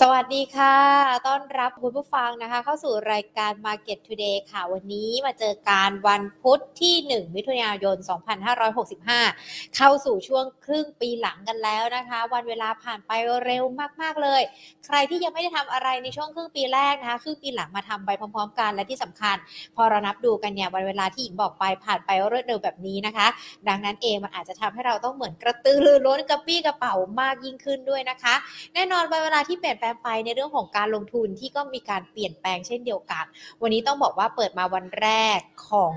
สวัสดีค่ะ ต้อนรับคุณผู้ฟังนะคะ เข้าสู่รายการ Market Today ค่ะ วันนี้มาเจอการวันพุธที่ 1 มิถุนายน 2565 เข้าสู่ช่วงครึ่งปีหลังกันแล้วนะคะ วันเวลาผ่านไปเร็วมากๆเลย ใครที่ยังไม่ได้ทำอะไรในช่วงครึ่งปีแรกนะคะ ครึ่งปีหลังมาทำไปพร้อมๆ กัน และที่สำคัญ พอเรานับดูกันเนี่ยวันเวลาที่หญิงบอกไปผ่านไปรวดเร็วแบบนี้นะคะ ดังนั้นเองมันอาจจะทำให้เราต้องเหมือนกระตือรือร้นกระปี้กระเป๋ามากยิ่งขึ้นด้วยนะคะ แน่นอนวันเวลาที่เปลี่ยนปลงไปในเรื่องของการลงทุนที่ก็มีการเปลี่ยนแปลงเช่นเดียวกัน วันนี้ต้องบอกว่าเปิดมาวันแรกของ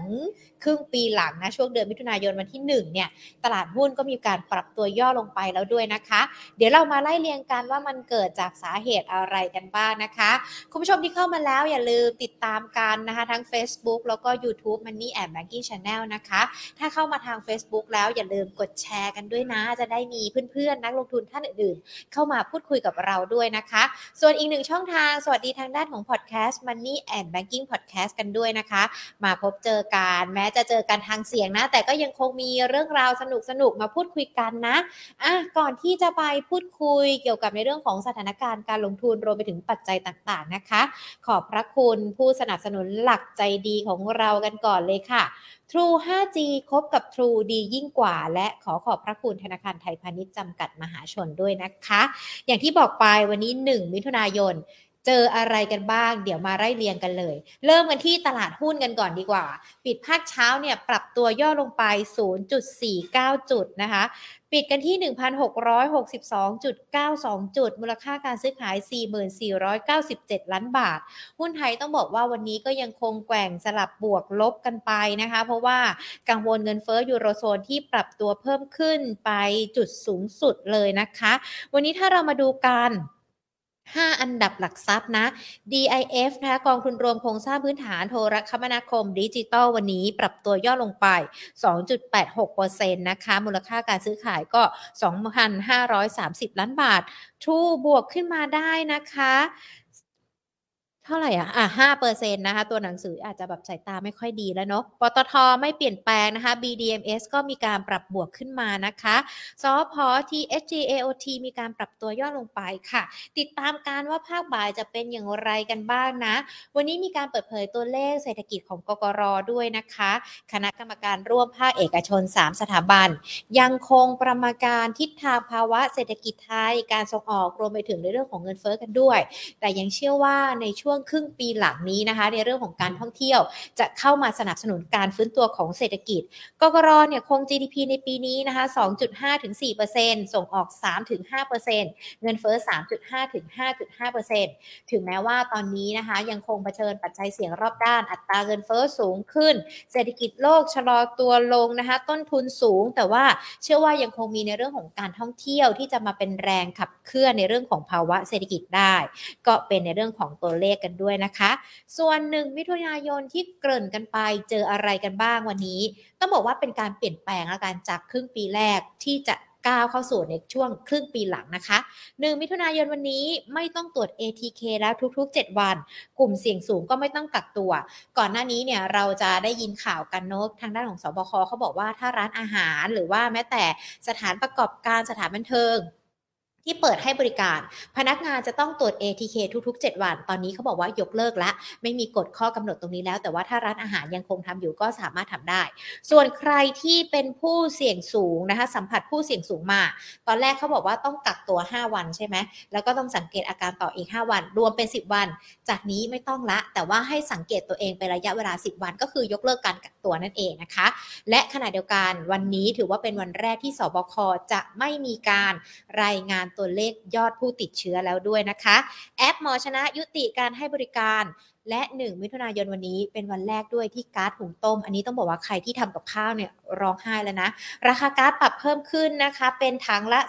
ครึ่งปีหลังนะช่วงเดือนมิถุนายนวันที่ 1 เนี่ย ตลาดหุ้นก็มีการปรับตัวย่อลงไปแล้วด้วยนะคะ เดี๋ยวเรามาไล่เรียงกันว่ามันเกิดจากสาเหตุอะไรกันบ้างนะคะ คุณผู้ชมที่เข้ามาแล้วอย่าลืมติดตามกันนะคะ ทั้ง Facebook แล้วก็ YouTube Money and Banking Channel นะคะ ถ้าเข้ามาทาง Facebook แล้วอย่าลืมกดแชร์กันด้วยนะ จะได้มีเพื่อนๆ นักลงทุนท่านอื่นๆ เข้ามาพูดคุยกับเราด้วยนะคะส่วนอีกหนึ่งช่องทาง สวัสดีทางด้านของ Podcast Money and Banking Podcast กันด้วยนะคะ มาพบเจอกันแม้จะเจอกันทางเสียงนะ แต่ก็ยังคงมีเรื่องราวสนุกๆมาพูดคุยกันนะอะก่อนที่จะไปพูดคุยเกี่ยวกับในเรื่องของสถานการณ์การลงทุนรวมไปถึงปัจจัยต่างๆนะคะ ขอบพระคุณผู้สนับสนุนหลักใจดีของเรากันก่อนเลยค่ะ True 5G คบกับ True ดียิ่งกว่า และขอขอบพระคุณธนาคารไทยพาณิชย์จำกัดมหาชนด้วยนะคะ อย่างที่บอกไปวันนี้ 1 มิถุนายน เจออะไรกันบ้าง เดี๋ยวมาไล่เรียงกันเลย เริ่มกันที่ตลาดหุ้นกันก่อนดีกว่า ปิดภาคเช้าเนี่ยปรับตัวย่อลงไป 0.49 จุดนะคะ ปิดกันที่ 1,662.92 จุด มูลค่าการซื้อขาย 44,97 ล้านบาท หุ้นไทยต้องบอกว่าวันนี้ก็ยังคงแกว่งสลับบวกลบกันไปนะคะ เพราะว่ากังวลเงินเฟ้อยูโรโซนที่ปรับตัวเพิ่มขึ้นไปจุดสูงสุดเลยนะคะ วันนี้ถ้าเรามาดูกัน 5 อันดับหลักทรัพย์นะ DIF นะคะกองทุนรวมโครงสร้างพื้นฐานโทรคมนาคมดิจิตอลวันนี้ปรับตัวย่อลงไป 2.86%นะคะ มูลค่าการซื้อขายก็ 2,530 ล้านบาท ทูบวกขึ้นมาได้นะคะ เท่าไหร่อะ อะห้าเปอร์เซ็นต์นะคะ ตัวหนังสืออาจจะแบบสายตาไม่ค่อยดีแล้วเนาะ ปตทไม่เปลี่ยนแปลงนะคะ BDMs ก็มีการปรับบวกขึ้นมานะคะสพ TSG AOT มีการปรับตัวย่อลงไปค่ะ ติดตามการว่าภาคบ่ายจะเป็นอย่างไรกันบ้างนะ วันนี้มีการเปิดเผยตัวเลขเศรษฐกิจของกกรด้วยนะคะ คณะกรรมการร่วมภาคเอกชน 3 สถาบัน ยังคงประมาการทิศทางภาวะเศรษฐกิจไทย การส่งออกรวมไปถึงในเรื่องของเงินเฟ้อกันด้วย แต่ยังเชื่อว่าในช่วงครึ่งปีหลังนี้นะคะ ในเรื่องของการท่องเที่ยว จะเข้ามาสนับสนุนการฟื้นตัวของเศรษฐกิจกกรเนี่ยคง GDP ในปีนี้นะคะ 2.5ถึง4%ส่งออก 3 ถึง 5%เงินเฟ้อ 3.5 ถึง 5.5%ถึงแม้ว่าตอนนี้นะคะยังคงเผชิญปัจจัยเสี่ยงรอบด้านอัตราเงินเฟ้อสูงขึ้น เศรษฐกิจโลกชะลอตัวลงนะคะ ต้นทุนสูง แต่ว่าเชื่อว่ายังคงมีในเรื่องของการท่องเที่ยวที่จะมาเป็นแรงขับเคลื่อนในเรื่องของภาวะเศรษฐกิจได้ ก็เป็นในเรื่องของตัวเลขกันด้วยนะคะ ส่วนหนึ่งมิถุนายนที่เกริ่นกันไปเจออะไรกันบ้างวันนี้ ต้องบอกว่าเป็นการเปลี่ยนแปลงอาการจากครึ่งปีแรกที่จะก้าวเข้าสู่ในช่วงครึ่งปีหลังนะคะ 1 มิถุนายนวันนี้ไม่ต้องตรวจ ATK แล้วทุก ๆ 7 วัน กลุ่มเสี่ยงสูงก็ไม่ต้องกักตัว ก่อนหน้านี้เนี่ยเราจะได้ยินข่าวกันเนอะทางด้านของสบคเขาบอกว่าถ้าร้านอาหารหรือว่าแม้แต่สถานประกอบการสถานบันเทิง ที่เปิดให้บริการ พนักงานจะต้องตรวจ ATK ทุก ๆ 7 วัน ตอนนี้เขาบอกว่ายกเลิกละ ไม่มีกฎข้อกำหนดตรงนี้แล้ว แต่ว่าถ้าร้านอาหารยังคงทำอยู่ก็สามารถทำได้ ส่วนใครที่เป็นผู้เสี่ยงสูงนะคะ สัมผัสผู้เสี่ยงสูงมา ตอนแรกเขาบอกว่าต้องกักตัว 5 วันใช่ไหมแล้วก็ต้องสังเกตอาการต่ออีก 5 วัน รวมเป็น 10 วัน จากนี้ไม่ต้องละ แต่ว่าให้สังเกตตัวเองเป็นระยะเวลา 10 วัน ก็คือยกเลิกการกักตัวนั่นเองนะคะ และขณะเดียวกันวันนี้ถือว่าเป็นวันแรกที่สบคจะไม่มีการรายงานตัวเลขยอดผู้ติดเชื้อแล้วด้วยนะคะ แอปหมอชนะยุติการให้บริการและ 1 มิถุนายนวันนี้เป็นวันแรกด้วยที่ก๊าซหุงต้ม อันนี้ต้องบอกว่าใครที่ทำกับข้าวเนี่ยร้องไห้แล้วนะ ราคาก๊าซปรับเพิ่มขึ้นนะคะ เป็นถังละ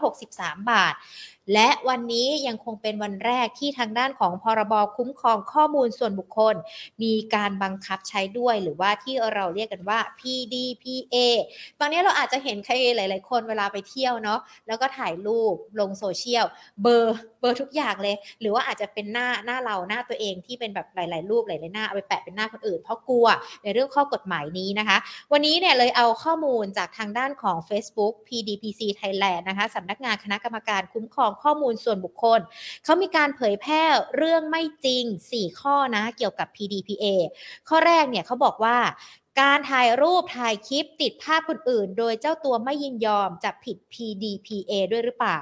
363 บาท และวันนี้ยังคงเป็นวันแรกที่ทางด้านของพรบคุ้มครองข้อมูลส่วนบุคคล มีการบังคับใช้ด้วยหรือว่าที่เราเรียกกันว่า PDPA ตอนนี้เราอาจจะเห็นใครหลาย ๆ คนเวลาไปเที่ยวเนาะแล้วก็ถ่ายรูปลงโซเชียลเบอร์เบอร์ทุกอย่างเลย หรือว่าอาจจะเป็นหน้าหน้าเราหน้าตัวเองที่เป็นแบบหลาย ๆ รูปหลาย ๆ หน้าเอาไปแปะเป็นหน้าคนอื่น เพราะกลัวในเรื่องข้อกฎหมายนี้นะคะ วันนี้เนี่ยเลยเอาข้อมูลจากทางด้านของ Facebook PDPC Thailand นะคะสำนักงานคณะกรรมการคุ้มครองข้อมูลส่วนบุคคล เขามีการเผยแพร่เรื่องไม่จริง 4 ข้อนะ เกี่ยวกับ PDPA ข้อแรกเนี่ยเขาบอกว่าการถ่ายรูปถ่ายคลิปติดภาพคนอื่น โดยเจ้าตัวไม่ยินยอมจะผิด PDPA ด้วยหรือเปล่า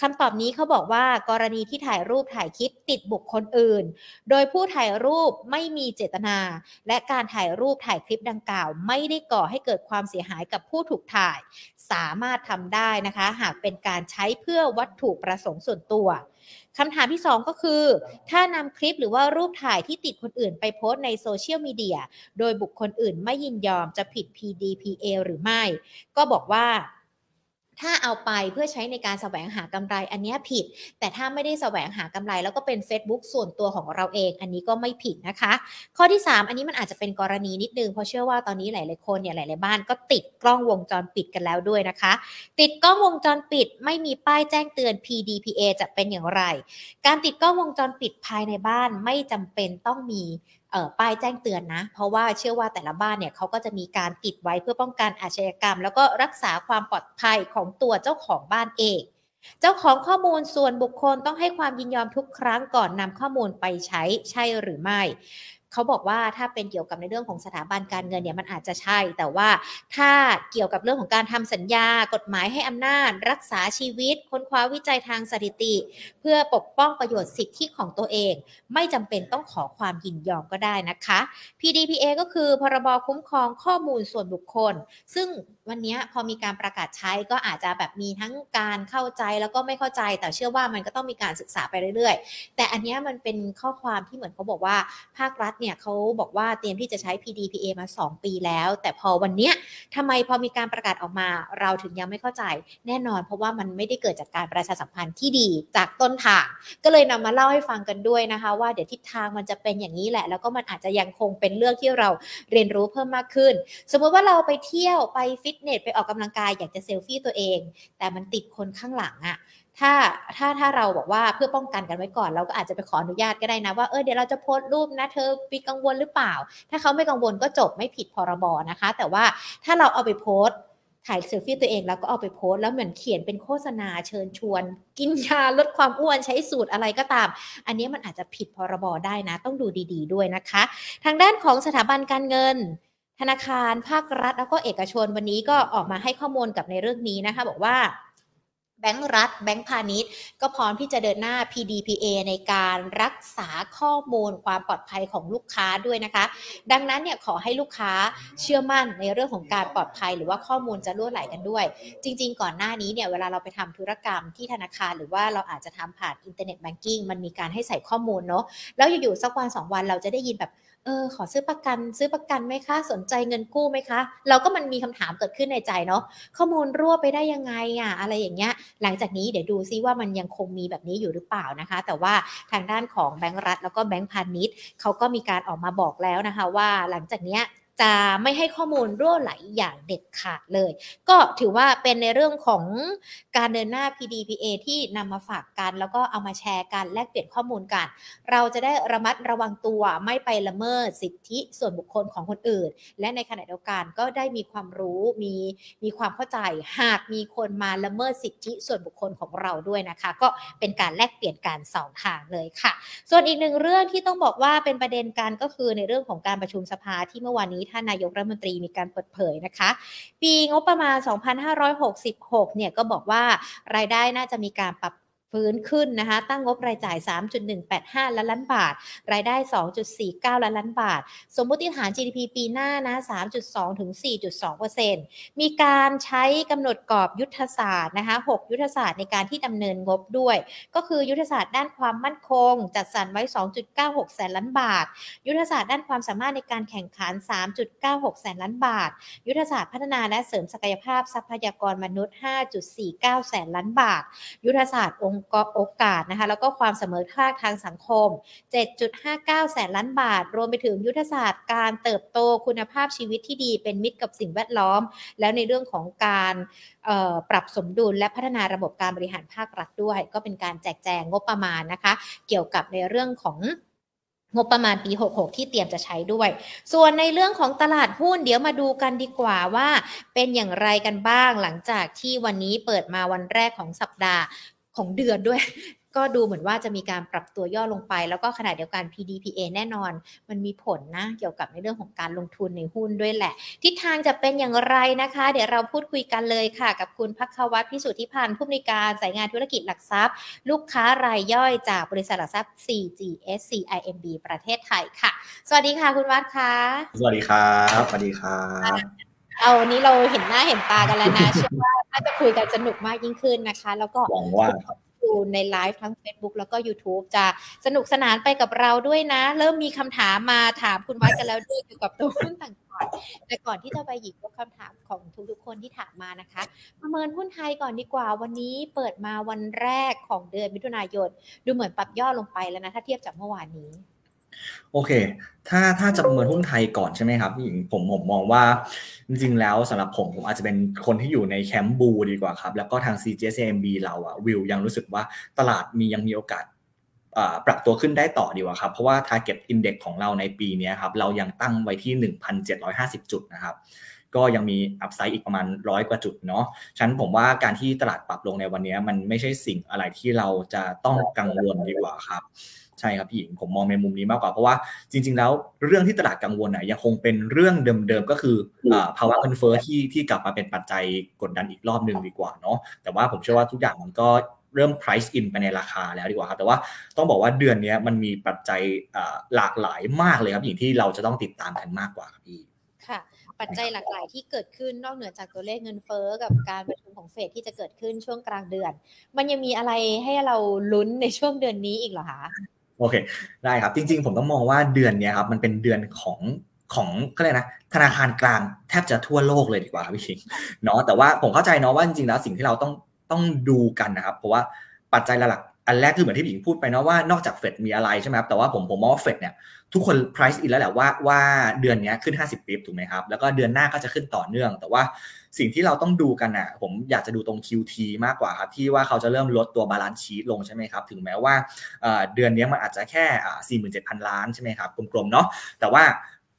คำตอบนี้เขาบอกว่ากรณีที่ถ่ายรูปถ่ายคลิปติดบุคคลอื่น โดยผู้ถ่ายรูปไม่มีเจตนา และการถ่ายรูปถ่ายคลิปดังกล่าว ไม่ได้ก่อให้เกิดความเสียหายกับผู้ถูกถ่าย สามารถทำได้นะคะ หากเป็นการใช้เพื่อวัตถุประสงค์ส่วนตัวคำถามที่ 2 ก็คือ ถ้านำคลิปหรือว่ารูปถ่ายที่ติดคนอื่นไปโพสในโซเชียลมีเดียโดยบุคคลอื่นไม่ยินยอมจะผิด PDPA หรือไม่ ก็บอกว่า ถ้าเอาไปเพื่อใช้ในการแสวงหากำไรอันนี้ผิด แต่ถ้าไม่ได้แสวงหากำไร แล้วก็เป็น Facebook ส่วนตัวของเราเอง อันนี้ก็ไม่ผิดนะคะ ข้อที่ 3 อันนี้มันอาจจะเป็นกรณีนิดนึงเพราะเชื่อว่าตอนนี้หลายๆคนเนี่ยหลายๆบ้านก็ติดกล้องวงจรปิดกันแล้วด้วยนะคะ ติดกล้องวงจรปิดไม่มีป้ายแจ้งเตือน PDPA จะเป็นอย่างไร การติดกล้องวงจรปิดภายในบ้านไม่จำเป็นต้องมี ป้ายแจ้งเตือนนะ เพราะว่าเชื่อว่าแต่ละบ้านเนี่ยเขาก็จะมีการติดไว้เพื่อป้องกันอาชญากรรม แล้วก็รักษาความปลอดภัยของตัวเจ้าของบ้านเอง เจ้าของข้อมูลส่วนบุคคลต้องให้ความยินยอมทุกครั้งก่อนนำข้อมูลไปใช้ใช่หรือไม่ เขาบอกว่าถ้าเป็นเกี่ยวกับในเรื่องของสถาบันการเงินเนี่ยมันอาจจะใช่ แต่ว่าถ้าเกี่ยวกับเรื่องของการทำสัญญา กฎหมายให้อำนาจ รักษาชีวิต ค้นคว้าวิจัยทางสถิติ เพื่อปกป้องประโยชน์สิทธิของตัวเอง ไม่จำเป็นต้องขอความยินยอมก็ได้นะคะ PDPA ก็คือพรบคุ้มครองข้อมูลส่วนบุคคล ซึ่ง วันนี้พอมีการประกาศใช้ก็อาจจะแบบมีทั้งการเข้าใจแล้วก็ไม่เข้าใจ แต่เชื่อว่ามันก็ต้องมีการศึกษาไปเรื่อย ๆ แต่อันนี้มันเป็นข้อความที่เหมือนเขาบอกว่า ภาครัฐเนี่ยเขาบอกว่าเตรียมที่จะใช้ PDPA มา 2 ปีแล้ว แต่พอวันนี้ทำไมพอมีการประกาศออกมา เราถึงยังไม่เข้าใจ แน่นอนเพราะว่ามันไม่ได้เกิดจากการประชาสัมพันธ์ที่ดีจากต้นทาง ก็เลยนำมาเล่าให้ฟังกันด้วยนะคะ ว่าเดี๋ยวทิศทางมันจะเป็นอย่างนี้แหละ แล้วก็มันอาจจะยังคงเป็นเรื่องที่เราเรียนรู้เพิ่มมากขึ้น สมมติว่าเราไปเที่ยวไปฟิตเนสไปออกกำลังกายอยากจะเซลฟี่ตัวเอง แต่มันติดคนข้างหลังอะถ้าถ้าถ้าเราบอกว่าเพื่อป้องกันกันไว้ก่อนเราก็อาจจะไปขออนุญาตก็ได้นะว่าเออเดี๋ยวเราจะโพสต์รูปนะเธอมีกังวลหรือเปล่า ถ้าเขาไม่กังวลก็จบไม่ผิดพรบนะคะ แต่ว่าถ้าเราเอาไปโพสต์ถ่ายเซลฟี่ตัวเองแล้วก็เอาไปโพสต์แล้วเหมือนเขียนเป็นโฆษณาเชิญชวน กินยาลดความอ้วนใช้สูตรอะไรก็ตาม อันนี้มันอาจจะผิดพรบได้นะ ต้องดูดี ๆ ด้วยนะคะ ทางด้านของสถาบันการเงิน ธนาคารภาครัฐแล้วก็เอกชนวันนี้ก็ออกมาให้ข้อมูลกับในเรื่องนี้นะคะบอกว่าแบงก์รัฐ แบงก์พาณิชย์ ก็พร้อมที่จะเดินหน้า PDPA ในการรักษาข้อมูลความปลอดภัยของลูกค้าด้วยนะคะ ดังนั้นเนี่ยขอให้ลูกค้าเชื่อมั่นในเรื่องของการปลอดภัย หรือว่าข้อมูลจะล่วไหลกันด้วย จริง ๆ ก่อนหน้านี้เนี่ยเวลาเราไปทำธุรกรรมที่ธนาคารหรือว่าเราอาจจะทำผ่านอินเทอร์เน็ตแบงกิ้งมันมีการให้ใส่ข้อมูลเนาะแล้วอยู่ๆสักวันสองวันเราจะได้ยินแบบ เออขอซื้อประกันซื้อประกันไหมคะสนใจเงินกู้ไหมคะ เราก็มันมีคำถามเกิดขึ้นในใจเนาะข้อมูลรั่วไปได้ยังไงอะอะไรอย่างเงี้ย หลังจากนี้เดี๋ยวดูซิว่ามันยังคงมีแบบนี้อยู่หรือเปล่านะคะ แต่ว่าทางด้านของแบงก์รัฐแล้วก็แบงก์พาณิชย์เขาก็มีการออกมาบอกแล้วนะคะ ว่าหลังจากเนี้ย จะไม่ให้ข้อมูลรั่วไหลอย่างเด็ดขาดเลย ก็ถือว่าเป็นในเรื่องของการเดินหน้า PDPA ที่นำมาฝากกัน แล้วก็เอามาแชร์กันแลกเปลี่ยนข้อมูลกัน เราจะได้ระมัดระวังตัวไม่ไปละเมิดสิทธิส่วนบุคคลของคนอื่น และในขณะเดียวกันก็ได้มีความรู้มีมีความเข้าใจหากมีคนมาละเมิดสิทธิส่วนบุคคลของเราด้วยนะคะ ก็เป็นการแลกเปลี่ยนการสองทางเลยค่ะ ส่วนอีกหนึ่งเรื่องที่ต้องบอกว่าเป็นประเด็นการก็คือในเรื่องของการประชุมสภาที่เมื่อวานนี้ท่านนายกรัฐมนตรีมีการเปิดเผยนะคะ ปีงบประมาณ 2566 เนี่ยก็บอกว่ารายได้น่าจะมีการปรับ ฟื้นขึ้นนะคะ ตั้งงบรายจ่าย 3.185 ล้านล้านบาท รายได้ 2.49 ล้านล้านบาท สมมติฐาน GDP ปีหน้านะ 3.2 ถึง 4.2 มีการใช้กำหนดกรอบยุทธศาสตร์นะคะ 6 ยุทธศาสตร์ในการที่ดำเนินงบด้วย ก็คือยุทธศาสตร์ด้านความมั่นคง จัดสรรไว้ 2.96 แสนล้านบาท ยุทธศาสตร์ด้านความสามารถในการแข่งขัน 3.96 แสนล้านบาท ยุทธศาสตร์พัฒนาและเสริมศักยภาพทรัพยากรมนุษย์ 5.49 แสนล้านบาท ยุทธศาสตร์องค์โอกาสนะคะแล้วก็ความเสมอภาคทางสังคม 7.59 แสนล้านบาท รวมไปถึงยุทธศาสตร์การเติบโตคุณภาพชีวิตที่ดีเป็นมิตรกับสิ่งแวดล้อม แล้วในเรื่องของการปรับสมดุลและพัฒนาระบบการบริหารภาครัฐด้วย ก็เป็นการแจกแจงงบประมาณนะคะ เกี่ยวกับในเรื่องของงบประมาณปี 66 ที่เตรียมจะใช้ด้วย ส่วนในเรื่องของตลาดหุ้นเดี๋ยวมาดูกันดีกว่าว่าเป็นอย่างไรกันบ้างหลังจากที่วันนี้เปิดมาวันแรกของสัปดาห์ ของเดือนด้วย ก็ดูเหมือนว่าจะมีการปรับตัวย่อลงไป แล้วก็ขณะเดียวกัน PDPA แน่นอน มันมีผลนะ เกี่ยวกับในเรื่องของการลงทุนในหุ้นด้วยแหละ ทิศทางจะเป็นอย่างไรนะคะ เดี๋ยวเราพูดคุยกันเลยค่ะ กับคุณพักวัตรพิสุทธิพันธ์ผู้อำนวยการสายงานธุรกิจหลักทรัพย์ ลูกค้ารายย่อยจากบริษัทหลักทรัพย์ CGS CIMB ประเทศไทยค่ะ สวัสดีค่ะ คุณวัดค่ะสวัสดีครับสวัสดีครับเอาวันนี้เราเห็นหน้าเห็นตากันแล้วนะเชื่อว่า น่าจะคุยกันสนุกมากยิ่งขึ้นนะคะ แล้วก็หวังว่าดูในไลฟ์ทั้ง Facebook แล้วก็ YouTube จะสนุกสนานไปกับเราด้วยนะ เริ่มมีคำถามมาถามคุณวัดกันแล้วด้วยเกี่ยวกับตัวหุ้นต่างๆ แต่ก่อนที่จะไปหยิบยกคำถามของทุกๆคนที่ถามมานะคะ ประเมินหุ้นไทยก่อนดีกว่า วันนี้เปิดมาวันแรกของเดือนมิถุนายน ดูเหมือนปรับย่อลงไปแล้วนะ ถ้าเทียบจากเมื่อวานนี้ โอเค ถ้าถ้าจะประเมินหุ้นไทยก่อนใช่ไหมครับหญิงผมผมมองว่าจริงๆแล้วสำหรับผมผมอาจจะเป็นคนที่อยู่ในแคมป์บูดีกว่าครับ แล้วก็ทาง CGSMB เราอะวิวยังรู้สึกว่าตลาดมียังมีโอกาสปรับตัวขึ้นได้ต่อดีกว่าครับ เพราะว่า target index ของเราในปีนี้ครับ เรายังตั้งไว้ที่ 1,750 จุดนะครับ ก็ยังมีอัพไซด์อีกประมาณร้อยกว่าจุดเนาะฉันผมว่าการที่ตลาดปรับลงในวันนี้มันไม่ใช่สิ่งอะไรที่เราจะต้องกังวลดีกว่าครับ ใช่ครับพี่หญิงผมมองในมุมนี้มากกว่าเพราะว่าจริง ๆ แล้วเรื่องที่ตลาดกังวลน่ะยังคงเป็นเรื่องเดิมๆก็คือภาวะเงินเฟ้อที่ที่กลับมาเป็นปัจจัยกดดันอีกรอบหนึ่งดีกว่าเนาะแต่ว่าผมเชื่อว่าทุกอย่างมันก็เริ่ม price in ไปในราคาแล้วดีกว่าครับ แต่ว่าต้องบอกว่าเดือนนี้มันมีปัจจัยหลากหลายมากเลยครับอย่างที่เราจะต้องติดตามกันมากกว่าครับพี่ค่ะ ปัจจัยหลากหลายที่เกิดขึ้นนอกเหนือจากตัวเลขเงินเฟ้อกับการประชุมของเฟดที่จะเกิดขึ้นช่วงกลางเดือน มันยังมีอะไรให้เราลุ้นในช่วงเดือนนี้อีกเหรอคะ โอเค ได้ครับ จริง ๆ ผมต้องมองว่าเดือนนี้ครับ มันเป็นเดือนของของก็เลยนะธนาคารกลางแทบจะทั่วโลกเลยดีกว่าครับพี่คิงเนาะแต่ว่าผมเข้าใจเนาะว่าจริงๆแล้วสิ่งที่เราต้องต้องดูกันนะครับ เพราะว่าปัจจัยหลักอันแรกคือเหมือนที่พี่หญิงพูดไปเนาะว่านอกจากเฟดมีอะไรใช่ไหมครับแต่ว่าผมผมมองว่าเฟดเนี่ยทุกคน price in แล้วแหละว่าว่าเดือนนี้ขึ้น 50 bp ถูกไหมครับแล้วก็เดือนหน้าก็จะขึ้นต่อเนื่อง แต่ว่า สิ่งที่เราต้องดูกันอะผมอยากจะดูตรง QT มากกว่าครับที่ว่าเขาจะเริ่มลดตัว balance sheet ลงใช่ไหมครับ ถึงแม้ว่าเดือนนี้มันอาจจะแค่ 47,000 ล้านใช่ไหมครับกลมๆเนาะแต่ว่า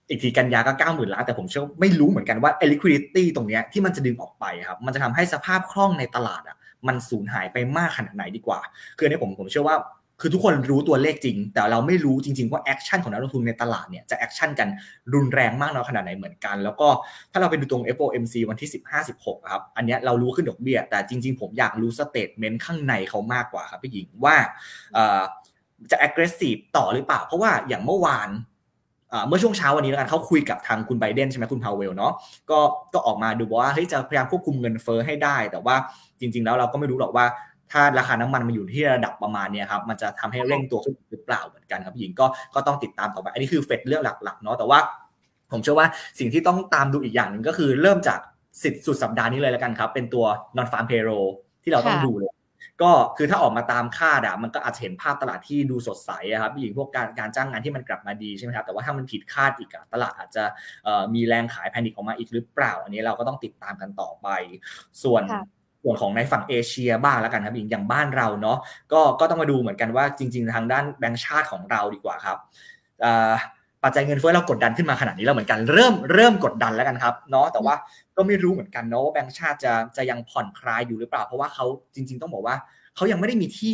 อีกทีกันยาก็9 0,000ล้านแต่ผมเชื่อไม่รู้เหมือนกันว่า liquidity ตรงนี้ที่มันจะดึงออกไปครับมันจะทำให้สภาพคล่องในตลาดอะมันสูญหายไปมากขนาดไหนดีกว่า คือในผมผมเชื่อว่า คือทุกคนรู้ตัวเลขจริง แต่เราไม่รู้จริง ๆ ว่า action ของนักลงทุนในตลาดเนี่ยจะ action กันรุนแรงมากน้อยขนาดไหนเหมือนกัน แล้วก็ถ้าเราไปดูตรง FOMC วันที่ 15-16ครับอันนี้เรารู้ขึ้นดอกเบี้ย แต่จริง ๆ ผมอยากรู้ statement ข้างในเขามากกว่าครับพี่หญิงว่าจะ aggressive ต่อหรือเปล่า เพราะว่าอย่างเมื่อวานเมื่อช่วงเช้าวันนี้แล้วกันเขาคุยกับทางคุณไบเดนใช่ไหมคุณพาวเวลเนาะก็ก็ออกมาดูว่าเฮ้ยจะพยายามควบคุมเงินเฟ้อให้ได้ แต่ว่าจริง ๆ แล้วเราก็ไม่รู้หรอกว่า ถ้าราคาน้ำมันมันอยู่ที่ระดับประมาณนี้ครับมันจะทำให้เร่งตัวขึ้นหรือเปล่าเหมือนกันครับหญิงก็ก็ต้องติดตามต่อไป อันนี้คือเฟดเรื่องหลักๆเนาะแต่ว่า ผมเชื่อว่าสิ่งที่ต้องตามดูอีกอย่างหนึ่งก็คือเริ่มจากสิทธิ์สุดสัปดาห์นี้เลยแล้วกันครับ เป็นตัว non farm payroll ที่เราต้องดูเลยก็คือถ้าออกมาตามคาดอะมันก็อาจจะเห็นภาพตลาดที่ดูสดใสครับหญิงพวกการการจ้างงานที่มันกลับมาดีใช่ไหมครับแต่ว่าถ้ามันผิดคาดอีกตลาดอาจจะมีแรงขายแพนิคออกมาอีกหรือเปล่า อันนี้เราก็ต้องติดตามกันต่อไป ส่วน ส่วนของในฝั่งเอเชียบ้างแล้วกันครับอย่างบ้านเราเนาะก็ก็ต้องมาดูเหมือนกันว่าจริง ๆ ทางด้านแบงก์ชาติของเราดีกว่าครับปัจจัยเงินเฟ้อเรากดดันขึ้นมาขนาดนี้แล้วเหมือนกันเริ่มเริ่มกดดันแล้วกันครับเนาะแต่ว่าก็ไม่รู้เหมือนกันเนาะว่าแบงก์ชาติจะจะยังผ่อนคลายอยู่หรือเปล่า เพราะว่าเขาจริง ๆ ต้องบอกว่าเขายังไม่ได้มีที่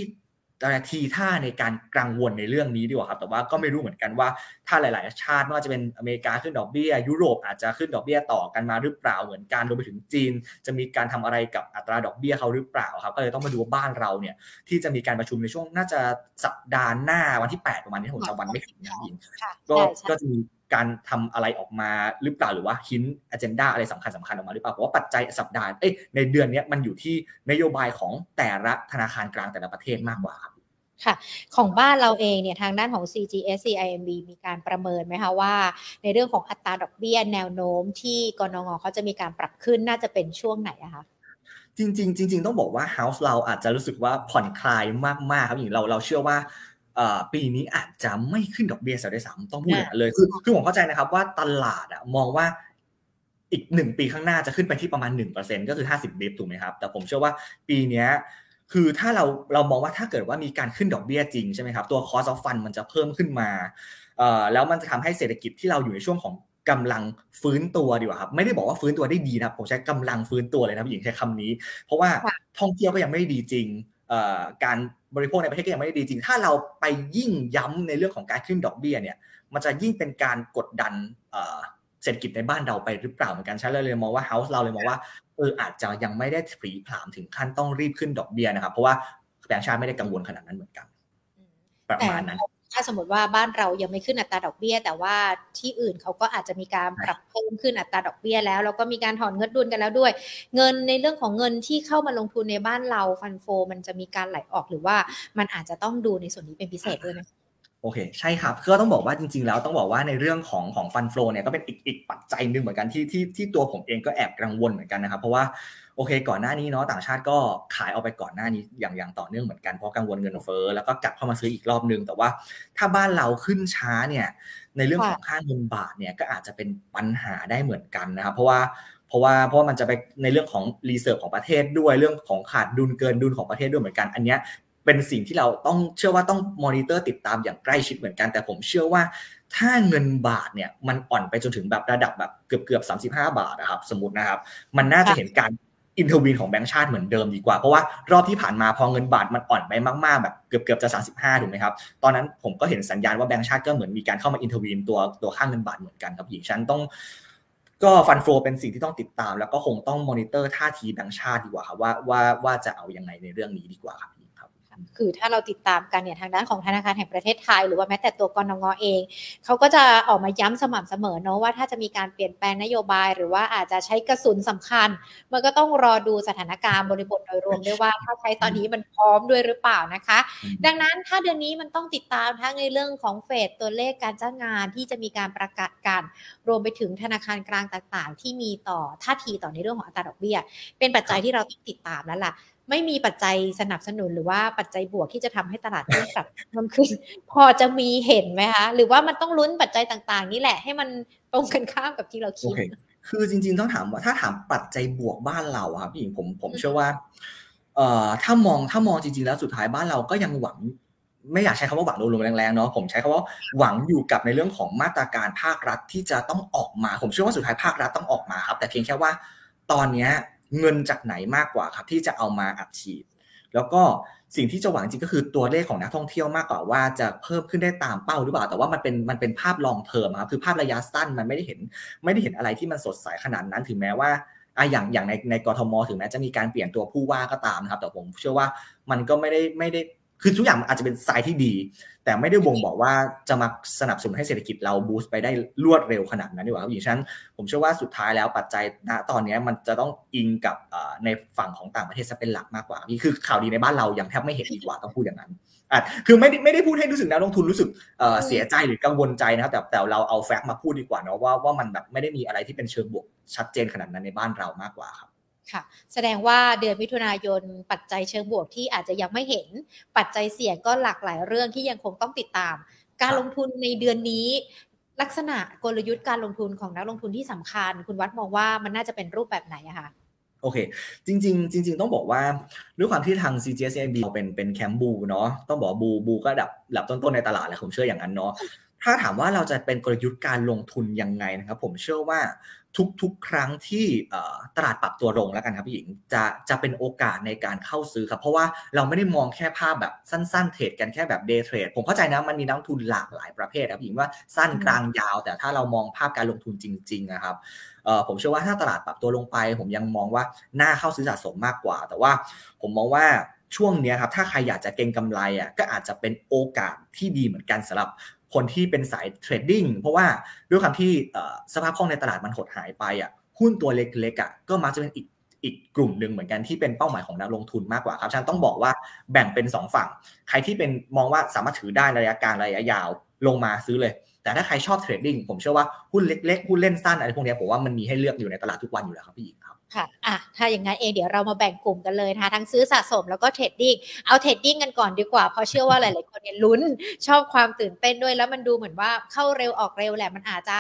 ทีท่าในการกังวลในเรื่องนี้ดีกว่าครับ แต่ว่าก็ไม่รู้เหมือนกันว่าถ้าหลาย ๆ ชาติไม่ว่าจะเป็นอเมริกาขึ้นดอกเบี้ย ยุโรปอาจจะขึ้นดอกเบี้ยต่อกันมาหรือเปล่าเหมือนกันรวมไปถึงจีน จะมีการทำอะไรกับอัตราดอกเบี้ยเขาหรือเปล่าครับก็เลยต้องมาดูบ้านเราเนี่ยที่จะมีการประชุมในช่วงน่าจะสัปดาห์หน้าวันที่ 8 ประมาณนี้ผมจำวันไม่ผิดนะพี่ก็ก็จะมี การทำอะไรออกมาหรือเปล่าหรือว่าหินอเจนดาอะไรสำคัญสำคัญออกมาหรือเปล่าเพราะว่าปัจจัยสัปดาห์เอ้ในเดือนนี้มันอยู่ที่นโยบายของแต่ละธนาคารกลางแต่ละประเทศมากกว่าครับค่ะ ของบ้านเราเองเนี่ยทางด้านของ CGS CIMB มีการประเมินไหมคะว่า ในเรื่องของอัตราดอกเบี้ยแนวโน้มที่กรงงเขาจะมีการปรับขึ้นน่าจะเป็นช่วงไหนอะคะจริงๆจริงๆต้องบอกว่า House เราอาจจะรู้สึกว่าผ่อนคลายมากๆครับอย่างเราเราเชื่อว่า ปีนี้อาจจะไม่ขึ้นดอกเบี้ยสักได้สามต้องพูดอย่างเลยคือคือผมเข้าใจนะครับว่าตลาดอะมองว่าอีกหนึ่งปีข้างหน้าจะขึ้นไปที่ประมาณหนึ่งเปอร์เซ็นก็คือห้าสิบบิบถูกไหมครับ แต่ผมเชื่อว่าปีนี้คือถ้าเราเรามองว่าถ้าเกิดว่ามีการขึ้นดอกเบี้ยจริงใช่ไหมครับ ตัว cost of fund มันจะเพิ่มขึ้นมาแล้วมันจะทำให้เศรษฐกิจที่เราอยู่ในช่วงของกำลังฟื้นตัวดีกว่าครับ ไม่ได้บอกว่าฟื้นตัวได้ดีนะผมใช้กำลังฟื้นตัวเลยนะพี่หญิงใช้คำนี้ เพราะว่าท่องเที่ยวก็ยังไม่ดีจริงการ บริโภคในประเทศก็ยังไม่ได้ดีจริง ถ้าเราไปยิ่งย้ำในเรื่องของการขึ้นดอกเบี้ยเนี่ย มันจะยิ่งเป็นการกดดันเศรษฐกิจในบ้านเราไปหรือเปล่าเหมือนกันใช่เลยเลยมองว่าเฮาส์เราเลยมองว่าเอออาจจะยังไม่ได้ผีผามถึงขั้นต้องรีบขึ้นดอกเบี้ยนะครับ เพราะว่าแบงก์ชาติไม่ได้กังวลขนาดนั้นเหมือนกัน ประมาณนั้น ถ้าสมมติว่าบ้านเรายังไม่ขึ้นอัตราดอกเบี้ย แต่ว่าที่อื่นเขาก็อาจจะมีการปรับเพิ่มขึ้นอัตราดอกเบี้ยแล้วแล้วก็มีการถอนเงินดุลกันแล้วด้วย เงินในเรื่องของเงินที่เข้ามาลงทุนในบ้านเราฟันโฟ มันจะมีการไหลออกหรือว่ามันอาจจะต้องดูในส่วนนี้เป็นพิเศษด้วยไหมโอเคใช่ครับก็ต้องบอกว่าจริง ๆ แล้วต้องบอกว่าในเรื่องของของฟันโฟเนี่ยก็เป็นอีกอีกปัจจัยหนึ่งเหมือนกันที่ที่ที่ตัวผมเองก็แอบกังวลเหมือนกันนะครับเพราะว่า โอเค ก่อนหน้านี้เนาะต่างชาติก็ขายเอาไปก่อนหน้านี้อย่างอย่างต่อเนื่องเหมือนกันเพราะกังวลเงินเฟ้อแล้วก็กลับเข้ามาซื้ออีกรอบนึง แต่ว่าถ้าบ้านเราขึ้นช้าเนี่ยในเรื่องของค่าเงินบาทเนี่ยก็อาจจะเป็นปัญหาได้เหมือนกันนะครับเพราะว่าเพราะว่าเพราะมันจะไปในเรื่องของ reserve ของประเทศด้วยเรื่องของขาดดุลเกินดุลของประเทศด้วยเหมือนกัน อันเนี้ยเป็นสิ่งที่เราต้องเชื่อว่าต้องมอนิเตอร์ติดตามอย่างใกล้ชิดเหมือนกัน แต่ผมเชื่อว่าถ้าเงินบาทเนี่ยมันอ่อนไปจนถึงแบบระดับแบบเกือบเกือบสาบาทนะครับสมมตินะครับ มันน่าจะเห็นการ intervene ของแบงก์ชาติเหมือนเดิมดีกว่า เพราะว่ารอบที่ผ่านมาพอเงินบาทมันอ่อนไปมากๆแบบเกือบเกือบจะ 35 ถูกไหมครับ ตอนนั้นผมก็เห็นสัญญาณว่าแบงก์ชาติก็เหมือนมีการเข้ามา intervene ตัวตัวค่าเงินบาทเหมือนกันครับพี่หญิง ฉะนั้นก็ fund flow เป็นสิ่งที่ต้องติดตาม แล้วก็คงต้องมอนิเตอร์ท่าทีแบงก์ชาติดีกว่าครับว่าว่าว่าจะเอายังไงในเรื่องนี้ดีกว่าครับ คือถ้าเราติดตามกันเนี่ยทางด้านของธนาคารแห่งประเทศไทย หรือว่าแม้แต่ตัวกนง. เอง เขาก็จะออกมาย้ำสม่ำเสมอเนาะว่าถ้าจะมีการเปลี่ยนแปลงนโยบาย หรือว่าอาจจะใช้กระสุนสำคัญ มันก็ต้องรอดูสถานการณ์บริบทโดยรวมด้วยว่าถ้าใช้ตอนนี้มันพร้อมด้วยหรือเปล่านะคะ ดังนั้นถ้าเดือนนี้มันต้องติดตามทั้งในเรื่องของเฟดตัวเลขการจ้างงานที่จะมีการประกาศกันรวมไปถึงธนาคารกลางต่างๆ ที่มีต่อท่าทีต่อในเรื่องของอัตราดอกเบี้ย เป็นปัจจัยที่เราต้องติดตามแล้วล่ะ ไม่มีปัจจัยสนับสนุนหรือว่าปัจจัยบวกที่จะทำให้ตลาดหุ้นปรับมันขึ้น พอจะมีเห็นไหมคะ หรือว่ามันต้องลุ้นปัจจัยต่าง ๆ นี่แหละ ให้มันตรงกันข้ามกับที่เราคิดคือจริง ๆ ต้องถามว่าถ้าถามปัจจัยบวกบ้านเราครับพี่หญิงผมผมเชื่อว่าเอ่อถ้ามองถ้ามองจริง ๆ แล้วสุดท้ายบ้านเราก็ยังหวังไม่อยากใช้คำว่าหวังรวมๆแรงๆเนาะผมใช้คำว่าหวังอยู่กับในเรื่องของมาตรการภาครัฐที่จะต้องออกมา ผมเชื่อว่าสุดท้ายภาครัฐต้องออกมาครับ แต่เพียงแค่ว่าตอนเนี้ย เงินจากไหนมากกว่าครับที่จะเอามาอัดฉีด แล้วก็สิ่งที่จะหวังจริงก็คือตัวเลขของนักท่องเที่ยวมากกว่าว่าจะเพิ่มขึ้นได้ตามเป้าหรือเปล่า แต่ว่ามันเป็นมันเป็นภาพลองเทอมครับคือภาพระยะสั้นมันไม่ได้เห็นไม่ได้เห็นอะไรที่มันสดใสขนาดนั้นถึงแม้ว่าอะอย่างอย่างในในกรทม ถึงแม้จะมีการเปลี่ยนตัวผู้ว่าก็ตามนะครับ แต่ผมเชื่อว่ามันก็ไม่ได้ไม่ได้ คือทุกอย่างอาจจะเป็นสายที่ดี แต่ไม่ได้บ่งบอกว่าจะมาสนับสนุนให้เศรษฐกิจเราบูสต์ไปได้รวดเร็วขนาดนั้นดีกว่าครับอย่างเช่นผมเชื่อว่าสุดท้ายแล้วปัจจัยณตอนนี้มันจะต้องอิงกับในฝั่งของต่างประเทศจะเป็นหลักมากกว่านี่คือข่าวดีในบ้านเรายังแทบไม่เห็นดีกว่าต้องพูดอย่างนั้นอะคือไม่ได้ไม่ได้พูดให้รู้สึกนักลงทุนรู้สึกเสียใจหรือกังวลใจนะครับแต่แต่เราเอาแฟกต์มาพูดดีกว่าเนาะว่าว่ามันแบบไม่ได้มีอะไรที่เป็นเชิงบวกชัดเจนขนาดนั้นในบ้านเรามากกว่าครับ ค่ะ แสดงว่าเดือนมิถุนายนปัจจัยเชิงบวกที่อาจจะยังไม่เห็น ปัจจัยเสี่ยงก็หลากหลายเรื่องที่ยังคงต้องติดตาม การลงทุนในเดือนนี้ ลักษณะกลยุทธ์การลงทุนของนักลงทุนที่สำคัญ คุณวัดมองว่ามันน่าจะเป็นรูปแบบไหนอะคะโอเค จริง ๆ จริง ๆ ต้องบอกว่าด้วยความที่ทาง CGSMB เป็นเป็นแคมบูเนาะต้องบอกบูบูก็ดับดับต้นๆในตลาดแหละผมเชื่ออย่างนั้นเนาะถ้าถามว่าเราจะเป็นกลยุทธ์การลงทุนยังไงนะครับ ผมเชื่อว่า ทุกๆ ครั้งที่ตลาดปรับตัวลงแล้วกันครับพี่หญิงจะจะเป็นโอกาสในการเข้าซื้อครับ เพราะว่าเราไม่ได้มองแค่ภาพแบบสั้นๆ เทรดกันแค่แบบเดย์เทรดผมเข้าใจนะมันมีนักทุนหลากหลายประเภทครับพี่หญิงว่าสั้นกลางยาว แต่ถ้าเรามองภาพการลงทุนจริง ๆ นะครับผมเชื่อว่าถ้าตลาดปรับตัวลงไป ผมยังมองว่าน่าเข้าซื้อสะสมมากกว่า แต่ว่าผมมองว่าช่วงนี้ครับถ้าใครอยากจะเก็งกำไรอะก็อาจจะเป็นโอกาสที่ดีเหมือนกันสำหรับ คนที่เป็นสายเทรดดิ้งเพราะว่าด้วยความที่สภาพคล่องในตลาดมันหดหายไปอะหุ้นตัวเล็กๆอะก็มักจะเป็นอีกอีกกลุ่มหนึ่งเหมือนกันที่เป็นเป้าหมายของนักลงทุนมากกว่าครับฉันต้องบอกว่าแบ่งเป็น 2 ฝั่ง ใครที่เป็นมองว่าสามารถถือได้ระยะกลางระยะยาวลงมาซื้อเลย แต่ถ้าใครชอบ trading ผมเชื่อว่าหุ้นเล็กๆหุ้นเล่นสั้นอะไรพวกนี้ผมว่ามันมีให้เลือกอยู่ในตลาดทุกวันอยู่แล้วครับพี่หญิงครับ ค่ะอะถ้าอย่างนั้นเองเดี๋ยวเรามาแบ่งกลุ่มกันเลยนะคะทั้งซื้อสะสมแล้วก็ trading เอา trading กันก่อนดีกว่า เพราะเชื่อว่าหลาย ๆ คนเนี่ยลุ้นชอบความตื่นเต้นด้วย แล้วมันดูเหมือนว่าเข้าเร็วออกเร็วแหละมันอาจจะ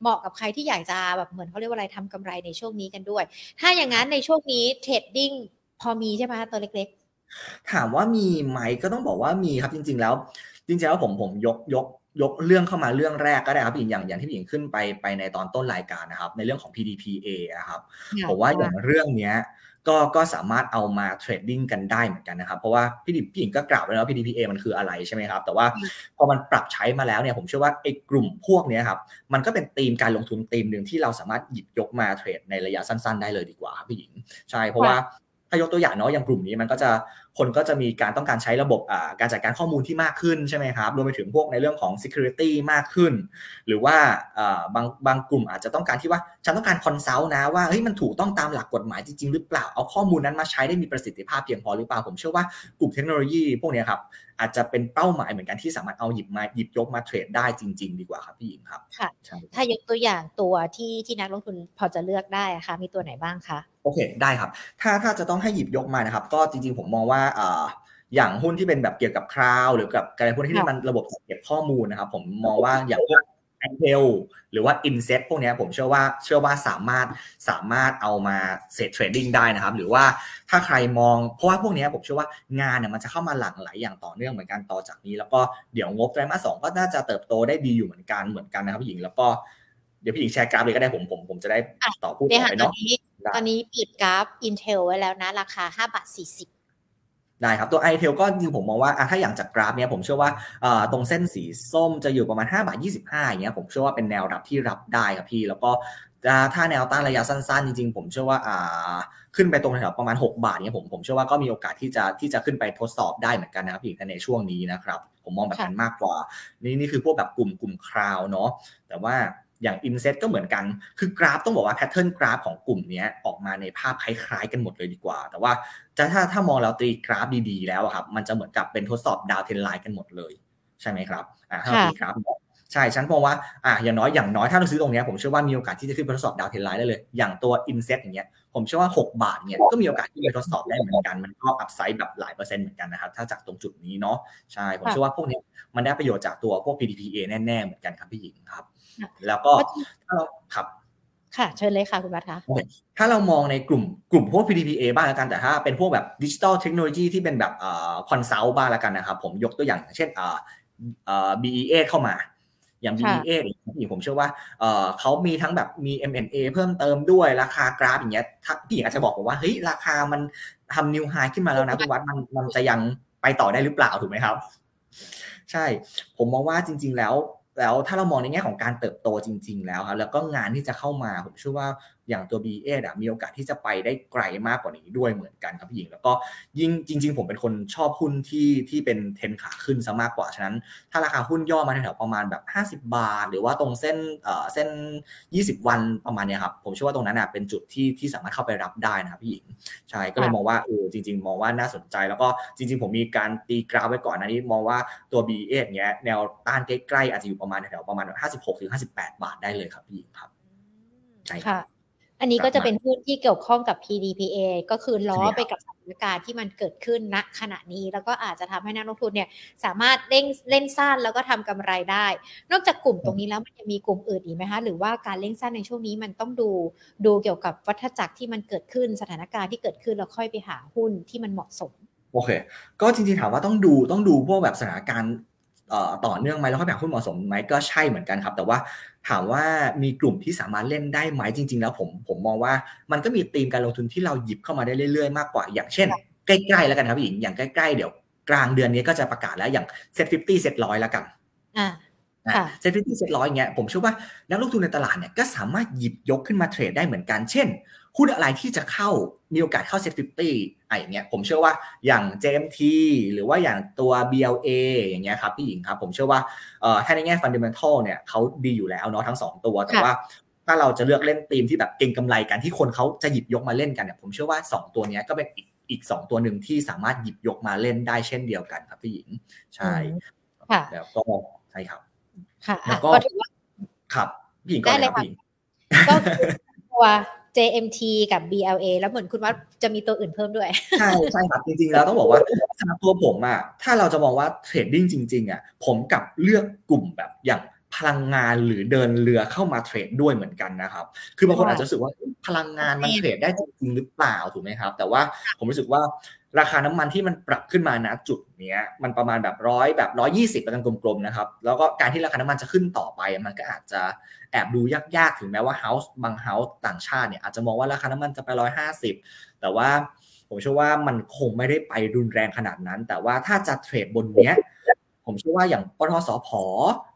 เหมาะกับใครที่อยากจะแบบเหมือนเขาเรียกว่าอะไรทำกำไรในช่วงนี้กันด้วย ถ้าอย่างนั้นในช่วงนี้ tradingพอมีใช่ไหมตัวเล็ก ๆ ถามว่ามีไหมก็ต้องบอกว่ามีครับจริง ๆ แล้ว จริง ๆ แล้วผมผมยกยก ยกเรื่องเข้ามาเรื่องแรกก็ได้ครับอย่างอย่างที่พี่หญิงขึ้นไปไปในตอนต้นรายการนะครับ ในเรื่องของ PDPA นะครับผมว่าอย่างเรื่องเนี้ยก็ก็สามารถเอามาเทรดดิ้งกันได้เหมือนกันนะครับ เพราะว่าพี่ดิพี่หญิงก็กล่าวไปแล้ว PDPA มันคืออะไรใช่ไหมครับ แต่ว่าพอมันปรับใช้มาแล้วเนี่ยผมเชื่อว่าไอ้กลุ่มพวกนี้ครับมันก็เป็นธีมการลงทุนธีมหนึ่งที่เราสามารถหยิบยกมาเทรดในระยะสั้น ๆ ได้เลยดีกว่าครับพี่หญิง ใช่เพราะว่า ถ้ายกตัวอย่างเนาะอย่างกลุ่มนี้มันก็จะคนก็จะมีการต้องการใช้ระบบการจัดการข้อมูลที่มากขึ้นใช่ไหมครับรวมไปถึงพวกในเรื่องของ security มากขึ้น หรือว่าบางบางกลุ่มอาจจะต้องการที่ว่าฉันต้องการคอนซัลท์นะว่าเฮ้ยมันถูกต้องตามหลักกฎหมายจริงๆหรือเปล่าเอาข้อมูลนั้นมาใช้ได้มีประสิทธิภาพเพียงพอหรือเปล่าผมเชื่อว่ากลุ่มเทคโนโลยีพวกนี้ครับ อาจจะเป็นเป้าหมายเหมือนกันที่สามารถเอาหยิบมาหยิบยกมาเทรดได้จริง ๆ ดีกว่าครับพี่หญิงครับค่ะถ้ายกตัวอย่างตัวที่ที่นักลงทุนพอจะเลือกได้ค่ะมีตัวไหนบ้างคะโอเคได้ครับ ถ้าถ้าจะต้องให้หยิบยกมานะครับ ก็จริง ๆ ผมมองว่าอย่างหุ้นที่เป็นแบบเกี่ยวกับ cloud หรือกับอะไรพวกที่มันระบบเก็บข้อมูลนะครับ ผมมองว่าอย่างพวก ITEL หรือว่า INSET พวกนี้ผมเชื่อว่าเชื่อว่าสามารถสามารถเอามา set trading ได้นะครับ หรือว่าถ้าใครมองเพราะว่าพวกนี้ผมเชื่อว่างานเนี่ยมันจะเข้ามาหลั่งไหลอย่างต่อเนื่องเหมือนกันต่อจากนี้ แล้วก็เดี๋ยวงบไตรมาสสองก็น่าจะเติบโตได้ดีอยู่เหมือนกันเหมือนกันนะครับพี่หญิงแล้วก็เดี๋ยวพี่หญิงแชร์กราฟเลยก็ได้ผมผมผมจะได้ต่อพูดต่อไปเนาะตอนนี้ปิดกราฟ Intel ไว้แล้วนะ ราคา5บาท40 ได้ครับตัว i t e l ก็จริงผมมองว่าถ้าอย่างจากกราฟเนี้ยผมเชื่อว่าตรงเส้นสีส้มจะอยู่ประมาณ5บาท25อย่างเงี้ยผมเชื่อว่าเป็นแนวรับที่รับได้ครับพี่ แล้วก็ถ้าแนวต้านระยะสั้นๆ จริงๆ ผมเชื่อว่าขึ้นไปตรงแถวประมาณ 6 บาทเนี่ยผมผมเชื่อว่าก็มีโอกาสที่จะที่จะขึ้นไปทดสอบได้เหมือนกันนะครับพี่ในช่วงนี้นะครับผมมองแบบนั้นมากกว่า นี่นี่คือพวกแบบกลุ่มกลุ่ม cloud เนาะแต่ว่า อย่าง Inset ก็เหมือนกัน คือกราฟต้องบอกว่า pattern กราฟของกลุ่มนี้ออกมาในภาพคล้ายๆกันหมดเลยดีกว่า แต่ว่าจะถ้าถ้ามองเราตีกราฟดีๆแล้วครับมันจะเหมือนกับเป็นทดสอบ downtrend line กันหมดเลย ใช่ไหมครับอ่าถ้าตีกราฟใช่ฉะนั้นมองว่าอ่าอย่างน้อยอย่างน้อยถ้าเราซื้อตรงนี้ผมเชื่อว่ามีโอกาสที่จะขึ้นไปทดสอบ downtrend line ได้เลย อย่างตัว Inset อย่างเงี้ยผมเชื่อว่า 6 บาทเนี่ยก็มีโอกาสที่จะทดสอบได้เหมือนกัน มันก็ upside แบบหลายเปอร์เซ็นต์เหมือนกันนะครับ ถ้าจากตรงจุดนี้เนาะใช่ผมเชื่อว่าพวกนี้มันได้ประโยชน์จากตัวพวก PDPA แน่ๆเหมือนกันครับพี่หญิงครับ แล้วก็ถ้าเราครับค่ะเชิญเลยค่ะคุณบัตคะถ้าเรามองในกลุ่มกลุ่มพวก PDPA บ้างแล้วกันแต่ถ้าเป็นพวกแบบดิจิทัลเทคโนโลยีที่เป็นแบบ consult บ้างแล้วกันนะครับผมยกตัวอย่างเช่นเอ่อ BE8 เข้ามา อย่าง BEA พี่ผมเชื่อว่าเขามีทั้งแบบมี M&A เพิ่มเติมด้วยราคากราฟอย่างเงี้ยพี่หญิงอาจจะบอกผมว่าเฮ้ยราคามันทำนิวไฮขึ้นมาแล้วนะคุณวัดมันมันจะยังไปต่อได้หรือเปล่าถูกไหมครับ ใช่ ผมมองว่าจริง ๆแล้ว แล้วถ้าเรามองในแง่ของการเติบโตจริง ๆ แล้วครับแล้วก็งานที่จะเข้ามาผมเชื่อว่า อย่างตัว b เอะมีโอกาสที่จะไปได้ไกลมากกว่านี้ด้วยเหมือนกันครับพี่หญิง แล้วก็ยิ่งจริง ๆ ผมเป็นคนชอบหุ้นที่ที่เป็นเทนขาขึ้นซะมากกว่า ฉะนั้น ถ้าราคาหุ้นย่อมาแถวประมาณแบบ 50 บาท หรือว่าตรงเส้นเอ่อเส้น 20 วันประมาณนี้ครับ ผมเชื่อว่าตรงนั้นอะเป็นจุดที่ที่สามารถเข้าไปรับได้นะครับพี่หญิง ใช่ ก็เลยมองว่าเออจริง ๆ มองว่าน่าสนใจ แล้วก็จริง ๆ ผมมีการตีกราฟไว้ก่อนนะนี้มองว่าตัว b เอย่างเงี้ยแนวต้านใกล้ๆอาจจะอยู่ประมาณแถวประมาณแบบ56ถึง58 บาทได้เลยครับพี่หญิงครับใช่ค่ะ อันนี้ก็จะเป็นหุ้นที่เกี่ยวข้องกับ PDPA ก็คือล้อไปกับสถานการณ์ที่มันเกิดขึ้นณขณะนี้ แล้วก็อาจจะทำให้นักลงทุนเนี่ยสามารถเล่นเล่นสั้นแล้วก็ทำกำไรได้ นอกจากกลุ่มตรงนี้แล้วมันจะมีกลุ่มอื่นอีกไหมคะ หรือว่าการเล่นสั้นในช่วงนี้มันต้องดูดูเกี่ยวกับวัฏจักรที่มันเกิดขึ้นสถานการณ์ที่เกิดขึ้นแล้วค่อยไปหาหุ้นที่มันเหมาะสมโอเค ก็จริงๆถามว่าต้องดูต้องดูพวกแบบสถานการณ์ต่อเนื่องไหมแล้วก็แบบหุ้นเหมาะสมไหมก็ใช่เหมือนกันครับ แต่ว่า ถามว่ามีกลุ่มที่สามารถเล่นได้ไหมจริง ๆ แล้วผมผมมองว่ามันก็มีธีมการลงทุนที่เราหยิบเข้ามาได้เรื่อยๆมากกว่า อย่างเช่น ใกล้ๆแล้วกันครับหญิงอย่างใกล้ๆเดี๋ยวกลางเดือนนี้ก็จะประกาศแล้วอย่าง SET fifty SET ร้อยแล้วกัน SET fifty SET ร้อยเงี้ยผมเชื่อว่านักลงทุนในตลาดเนี่ยก็สามารถหยิบยกขึ้นมา trade ได้เหมือนกัน เช่น หุ้นอะไรที่จะเข้ามีโอกาสเข้า SET fifty อะไรอย่างเงี้ยผมเชื่อว่าอย่าง JMT หรือว่าอย่างตัว BLA อย่างเงี้ยครับพี่หญิงครับผมเชื่อว่าเอ่อถ้าในแง่ fundamental เนี่ยเขาดีอยู่แล้วเนาะทั้ง 2 ตัวแต่ว่าถ้าเราจะเลือกเล่นทีมที่แบบเก่งกำไรกันที่คนเขาจะหยิบยกมาเล่นกันเนี่ยผมเชื่อว่า 2 ตัวนี้ก็เป็นอีกอีกตัวหนึ่งที่สามารถหยิบยกมาเล่นได้เช่นเดียวกันครับพี่หญิงใช่แล้วก็ใช่ครับค่ะแล้วก็ครับพี่หญิงก็เลยครับพี่ก็ตัว JMT กับ BLA แล้วเหมือนคุณว่าจะมีตัวอื่นเพิ่มด้วย ใช่ใช่ครับ จริงๆ แล้วต้องบอกว่าสำหรับตัวผมอะถ้าเราจะมองว่าเทรดดิ้งจริง ๆอะผมกับเลือกกลุ่มแบบอย่างพลังงานหรือเดินเรือเข้ามาเทรดด้วยเหมือนกันนะครับ คือบางคนอาจจะรู้สึกว่าพลังงานมันเทรดได้จริงหรือเปล่าถูกไหมครับ แต่ว่าผมรู้สึกว่า ราคาน้ำมันที่มันปรับขึ้นมาณจุดเนี้ยมันประมาณแบบร้อยแบบร้อยยี่สิบเป็นกลมๆนะครับแล้วก็การที่ราคาน้ำมันจะขึ้นต่อไปมันก็อาจจะแอบดูยากๆถึงแม้ว่า house บาง house ต่างชาติเนี่ยอาจจะมองว่าราคาน้ำมันจะไปร้อยห้าสิบแต่ว่าผมเชื่อว่ามันคงไม่ได้ไปรุนแรงขนาดนั้น แต่ว่าถ้าจะ trade บนเนี้ยผมเชื่อว่าอย่างปตท.สผ.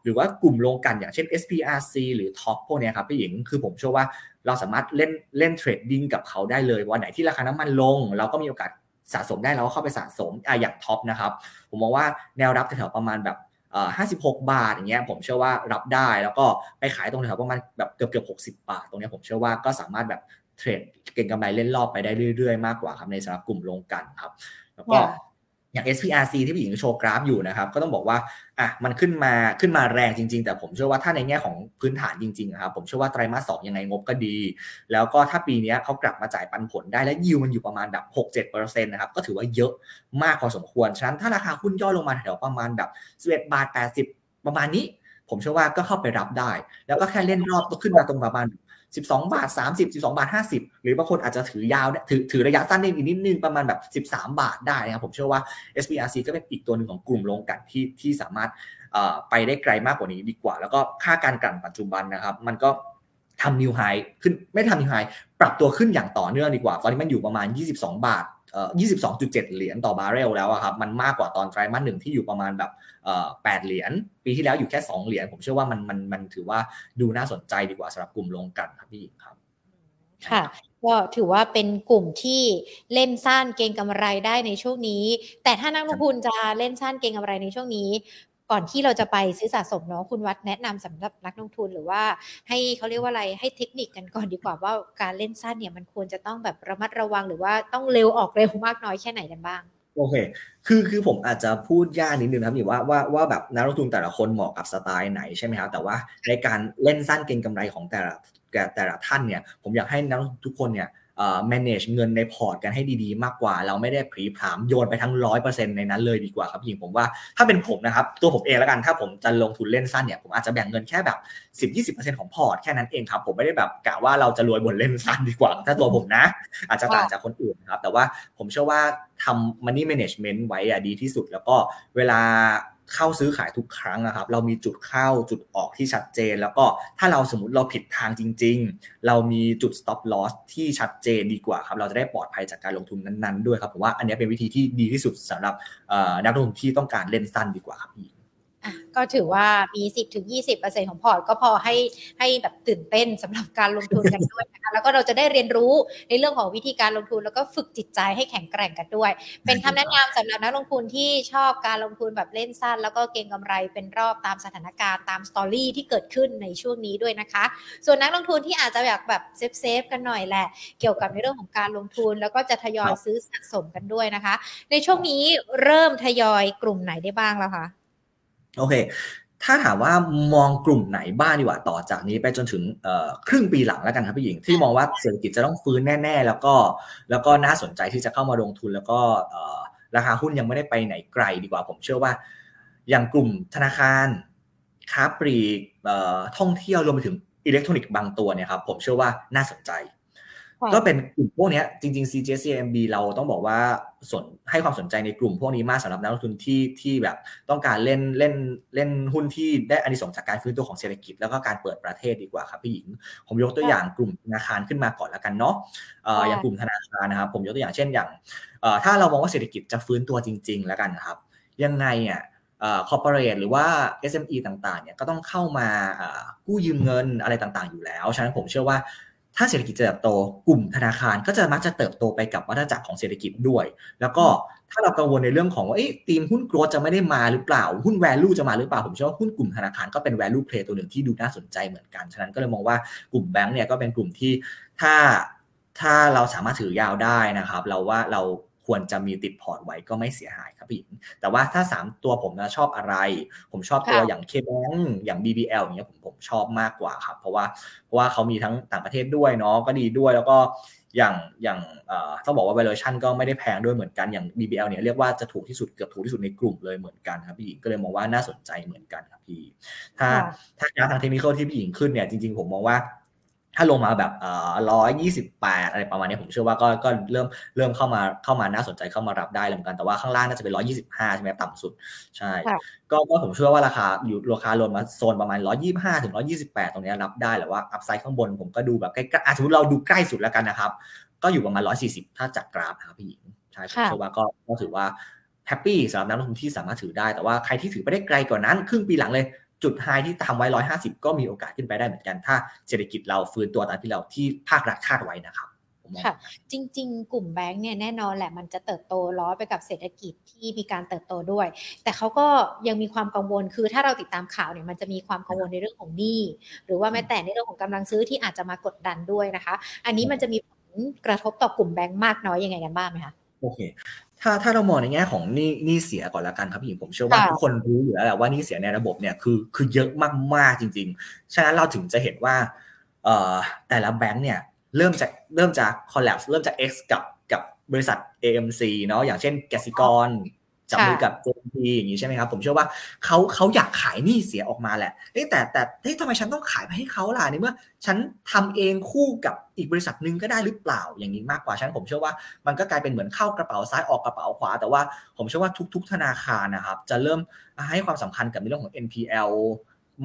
หรือว่ากลุ่มโรงกลั่นอย่างเช่น SPRC หรือ TOP พวกนี้ครับพี่หญิงคือผมเชื่อว่าเราสามารถเล่นเล่น trading กับเขาได้เลย วันไหนที่ราคาน้ำมันลง เราก็มีโอกาส สะสมได้เราก็เข้าไปสะสมอะอย่าง TOP นะครับ ผมมองว่าแนวรับแถวๆประมาณแบบห้าสิบหกบาทอย่างเงี้ยผมเชื่อว่ารับได้แล้วก็ไปขายตรงแถวประมาณแบบเกือบเกือบหกสิบบาท ตรงนี้ผมเชื่อว่าก็สามารถแบบ trade เก็งกำไรเล่นรอบไปได้เรื่อยๆ มากกว่าครับในสำหรับกลุ่มโรงกลั่นครับ แล้วก็ อย่าง SPRC ที่พี่หญิงโชว์กราฟอยู่นะครับ ก็ต้องบอกว่าอะมันขึ้นมาขึ้นมาแรงจริง ๆ แต่ผมเชื่อว่าถ้าในแง่ของพื้นฐานจริงๆครับผมเชื่อว่าไตรมาสสองยังไงงบก็ดี แล้วก็ถ้าปีนี้เขากลับมาจ่ายปันผลได้และยิวมันอยู่ประมาณแบบ6-7%นะครับก็ถือว่าเยอะมากพอสมควร ฉะนั้นถ้าราคาหุ้นย่อลงมาแถวประมาณแบบ11บาท80ประมาณนี้ ผมเชื่อว่าก็เข้าไปรับได้ แล้วก็แค่เล่นรอบก็ขึ้นมาตรงประมาณ 12 บาท 30 12 บาท 50 หรือบางคนอาจจะถือยาวถือถือระยะสั้นได้อีกนิดนึงประมาณแบบ 13 บาทได้นะครับผมเชื่อว่า SBRC ก็เป็นอีกตัวหนึ่งของกลุ่มลงกันที่ที่สามารถไปได้ไกลมากกว่านี้ดีกว่า แล้วก็ค่าการกลั่นปัจจุบันนะครับ มันก็ทำนิวไฮขึ้นไม่ทำนิวไฮปรับตัวขึ้นอย่างต่อเนื่องดีกว่า ตอนนี้มันอยู่ประมาณ 22 บาท 22.7 เหรียญต่อบาร์เรลแล้วครับมันมากกว่าตอนไตรมาสหนึ่งที่อยู่ประมาณแบบ8เหรียญปีที่แล้วอยู่แค่ 2 เหรียญผมเชื่อว่ามันมันมันถือว่าดูน่าสนใจดีกว่าสำหรับกลุ่มลงกันครับพี่ครับค่ะก็ถือว่าเป็นกลุ่มที่เล่นสั้นเก่งกำไรได้ในช่วงนี้ แต่ถ้านักลงทุนจะเล่นสั้นเก่งกำไรในช่วงนี้ ก่อนที่เราจะไปซื้อสะสมเนาะคุณวัดแนะนำสำหรับนักลงทุนหรือว่า ให้เขาเรียกว่าอะไรให้เทคนิคกันก่อนดีกว่าว่าการเล่นสั้นเนี่ยมันควรจะต้องแบบระมัดระวังหรือว่าต้องเร็วออกเร็วมากน้อยแค่ไหนกันบ้างโอเค คือคือผมอาจจะพูดยากนิดนึงครับนี่ว่าว่าว่าแบบนักลงทุนแต่ละคนเหมาะกับสไตล์ไหนใช่ไหมครับแต่ว่าในการเล่นสั้นเก็งกำไรของแต่ละแต่ละท่านเนี่ย ผมอยากให้นักทุกคนเนี่ย manage เงินในพอร์ตกันให้ดีๆ มากกว่า เราไม่ได้ผีผามโยนไปทั้งร้อยเปอร์เซ็นต์ในนั้นเลยดีกว่าครับยิงผมว่าถ้าเป็นผมนะครับ ตัวผมเองแล้วกันถ้าผมจะลงทุนเล่นสั้นเนี่ยผมอาจจะแบ่งเงินแค่แบบ10-20%ของพอร์ตแค่นั้นเองครับ ผมไม่ได้แบบกะว่าเราจะรวยบนเล่นสั้นดีกว่า ถ้าตัวผมนะ อาจจะต่างจากคนอื่นครับแต่ว่าผมเชื่อว่าทำ money management ไว้อะดีที่สุดแล้วก็เวลา เข้าซื้อขายทุกครั้งนะครับ เรามีจุดเข้าจุดออกที่ชัดเจน แล้วก็ถ้าเราสมมติเราผิดทางจริง ๆ เรามีจุด stop loss ที่ชัดเจนดีกว่าครับ เราจะได้ปลอดภัยจากการลงทุนนั้น ๆ ด้วยครับผมว่าอันนี้เป็นวิธีที่ดีที่สุดสำหรับนักลงทุนที่ต้องการเล่นสั้นดีกว่าครับพี่ ก็ถือว่ามี 10ถึง20%ของพอร์ตก็พอให้ให้แบบตื่นเต้นสำหรับการลงทุนกันด้วยนะคะแล้วก็เราจะได้เรียนรู้ในเรื่องของวิธีการลงทุนแล้วก็ฝึกจิตใจให้แข็งแกร่งกันด้วย เป็นคำแนะนำสำหรับนักลงทุนที่ชอบการลงทุนแบบเล่นสั้น แล้วก็เก็งกำไรเป็นรอบตามสถานการณ์ตาม story ที่เกิดขึ้นในช่วงนี้ด้วยนะคะ ส่วนนักลงทุนที่อาจจะอยากแบบ safe safe กันหน่อยแหละเกี่ยวกับในเรื่องของการลงทุน แล้วก็จะทยอยซื้อสะสมกันด้วยนะคะ ในช่วงนี้เริ่มทยอยกลุ่มไหนได้บ้างแล้วคะ โอเค ถ้าถามว่ามองกลุ่มไหนบ้างดีกว่าต่อจากนี้ไปจนถึงครึ่งปีหลังแล้วกันครับพี่หญิง ที่มองว่าเศรษฐกิจจะต้องฟื้นแน่ ๆ แล้วก็แล้วก็น่าสนใจที่จะเข้ามาลงทุนแล้วก็ราคาหุ้นยังไม่ได้ไปไหนไกลดีกว่า ผมเชื่อว่า อย่างกลุ่มธนาคาร ค้าปลีกท่องเที่ยวรวมไปถึงอิเล็กทรอนิกส์บางตัวเนี่ยครับผมเชื่อว่าน่าสนใจ ก็เป็นกลุ่มพวกนี้จริง ๆ CGSCMB เราต้องบอกว่าสนให้ความสนใจในกลุ่มพวกนี้มากสำหรับนักลงทุนที่ที่แบบต้องการเล่นเล่นเล่นหุ้นที่ได้อานิสงส์จากการฟื้นตัวของเศรษฐกิจ แล้วก็การเปิดประเทศดีกว่าครับพี่หญิง ผมยกตัวอย่างกลุ่มธนาคารขึ้นมาก่อนแล้วกันเนาะอย่างกลุ่มธนาคารนะครับผมยกตัวอย่างเช่นอย่างถ้าเรามองว่าเศรษฐกิจจะฟื้นตัวจริง ๆ แล้วกันนะครับ ยังไงอะ corporate หรือว่า SME ต่างๆเนี่ยก็ต้องเข้ามากู้ยืมเงินอะไรต่างๆ อยู่แล้ว ฉะนั้นผมเชื่อว่า ถ้าเศรษฐกิจจะเติบโตกลุ่มธนาคารก็จะมักจะเติบโตไปกับวัฏจักรของเศรษฐกิจด้วย แล้วก็ถ้าเรากังวลในเรื่องของว่าทีมหุ้น growth จะไม่ได้มาหรือเปล่า หุ้น value จะมาหรือเปล่า ผมเชื่อว่าหุ้นกลุ่มธนาคารก็เป็น value play ตัวหนึ่งที่ดูน่าสนใจเหมือนกัน ฉะนั้นก็เลยมองว่ากลุ่มแบงก์เนี่ยก็เป็นกลุ่มที่ถ้าถ้าเราสามารถถือยาวได้นะครับ เราว่าเรา ควรจะมีติดพอร์ตไว้ก็ไม่เสียหายครับพี่แต่ว่าถ้า 3 ตัวผมนะชอบอะไร ผมชอบตัวอย่าง k b a n k อย่าง BBL อย่างเงี้ยผมผมชอบมากกว่าครับ เพราะว่าเพราะว่าเขามีทั้งต่างประเทศด้วยเนาะก็ดีด้วยแล้วก็อย่างอย่างต้องบอกว่า valuation ก็ไม่ได้แพงด้วยเหมือนกันอย่าง BBL เนี่ยเรียกว่าจะถูกที่สุดเกือบถูกที่สุดในกลุ่มเลยเหมือนกันครับพี่หญิงก็เลยมองว่าน่าสนใจเหมือนกันครับพี่ถ้าถ้ากราฟทางเทคนิคที่พี่หญิงขึ้นเนี่ยจริงๆผมมองว่า ถ้าลงมาแบบร้อยยี่สิบแปดอะไรประมาณนี้ผมเชื่อว่าก็ก็เริ่มเริ่มเข้ามาเข้ามาน่าสนใจเข้ามารับได้เหมือนกันแต่ว่าข้างล่างน่าจะเป็นร้อยี่สิบห้าใช่ไหมต่ำสุดใช่ก็ก็ผมเชื่อว่าราคาอยู่ราคาลงมาโซนประมาณร้อยี่ห้าถึงร้อยี่สิบแปดตรงนี้รับได้แหละว่าอัพไซด์ข้างบนผมก็ดูแบบใกล้ๆสมมติเราดูใกล้สุดแล้วกันนะครับ ก็อยู่ประมาณ140ถ้าจากกราฟนะครับพี่หญิงใช่ผมเชื่อว่าก็ก็ถือว่าhappy สำหรับนักลงทุนที่สามารถถือได้แต่ว่าใครที่ถือไปได้ไกลกว่านั้น ครึ่งปีหลังเลย จุด high ที่ทำไว้ 150 ก็มีโอกาสขึ้นไปได้เหมือนกัน ถ้าเศรษฐกิจเราฟื้นตัวตามที่เราที่ภาครัฐคาดไว้นะครับค่ะจริง ๆ กลุ่มแบงก์เนี่ยแน่นอนแหละมันจะเติบโตล้อไปกับเศรษฐกิจที่มีการเติบโตด้วย แต่เขาก็ยังมีความกังวลคือถ้าเราติดตามข่าวเนี่ยมันจะมีความกังวลในเรื่องของหนี้หรือว่าแม้แต่ในเรื่องของกำลังซื้อที่อาจจะมากดดันด้วยนะคะ อันนี้มันจะมีผลกระทบต่อกลุ่มแบงก์มากน้อยยังไงกันบ้างไหมคะโอเค ถ้าถ้าเรามองในแง่ของหนี้หนี้เสียก่อนละกันครับพี่หญิงผมเชื่อว่าทุกคนรู้อยู่แล้วแหละว่าหนี้เสียในระบบเนี่ยคือคือเยอะมากๆจริง ๆ ฉะนั้นเราถึงจะเห็นว่าเอ่อแต่ละแบงก์เนี่ยเริ่มจากเริ่มจาก collapse เริ่มจาก X กับกับบริษัท AMC เนาะอย่างเช่นกสิกร จับมือกับ JP อย่างนี้ใช่ไหมครับ ผมเชื่อว่าเขาเขาอยากขายหนี้เสียออกมาแหละแต่แต่เฮ้ยทำไมฉันต้องขายไปให้เขาล่ะในเมื่อ ฉันทำเองคู่กับอีกบริษัทหนึ่งก็ได้หรือเปล่าอย่างนี้มากกว่าฉันผมเชื่อว่ามันก็กลายเป็นเหมือนเข้ากระเป๋าซ้ายออกกระเป๋าขวา แต่ว่าผมเชื่อว่าทุก ๆ ธนาคารนะครับ จะเริ่มให้ความสำคัญกับในเรื่องของ NPL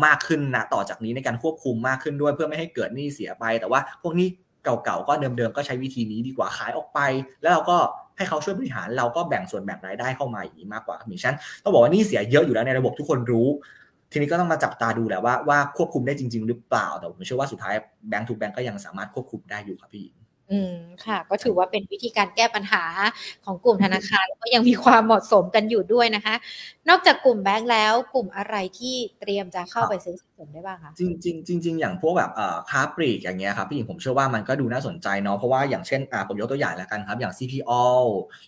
มากขึ้นนะต่อจากนี้ในการควบคุมมากขึ้นด้วยเพื่อไม่ให้เกิดหนี้เสียไป แต่ว่าพวกนี้เก่าๆก็เดิมๆก็ใช้วิธีนี้ดีกว่าขายออกไป แล้วเราก็ ให้เขาช่วยบริหารเราก็แบ่งส่วนแบ่งรายได้เข้ามาอย่างนี้มากกว่ามีชั้นต้องบอกว่านี่เสียเยอะอยู่แล้วในระบบทุกคนรู้ ทีนี้ก็ต้องมาจับตาดูแหละว่าว่าควบคุมได้จริง ๆ หรือเปล่าแต่ผมเชื่อว่าสุดท้ายแบงค์ทุกแบงค์ก็ยังสามารถควบคุมได้อยู่ครับพี่ อืมค่ะ ก็ถือว่าเป็นวิธีการแก้ปัญหาของกลุ่มธนาคารแล้วก็ยังมีความเหมาะสมกันอยู่ด้วยนะคะ นอกจากกลุ่มแบงก์แล้วกลุ่มอะไรที่เตรียมจะเข้าไปซื้อสะสมได้บ้างคะจริงจริงจริงอย่างพวกแบบเอ่อค้าปลีกอย่างเงี้ยครับพี่หญิงผมเชื่อว่ามันก็ดูน่าสนใจเนาะเพราะว่าอย่างเช่นอ่าผมยกตัวอย่างแล้วกันครับ อย่าง CPO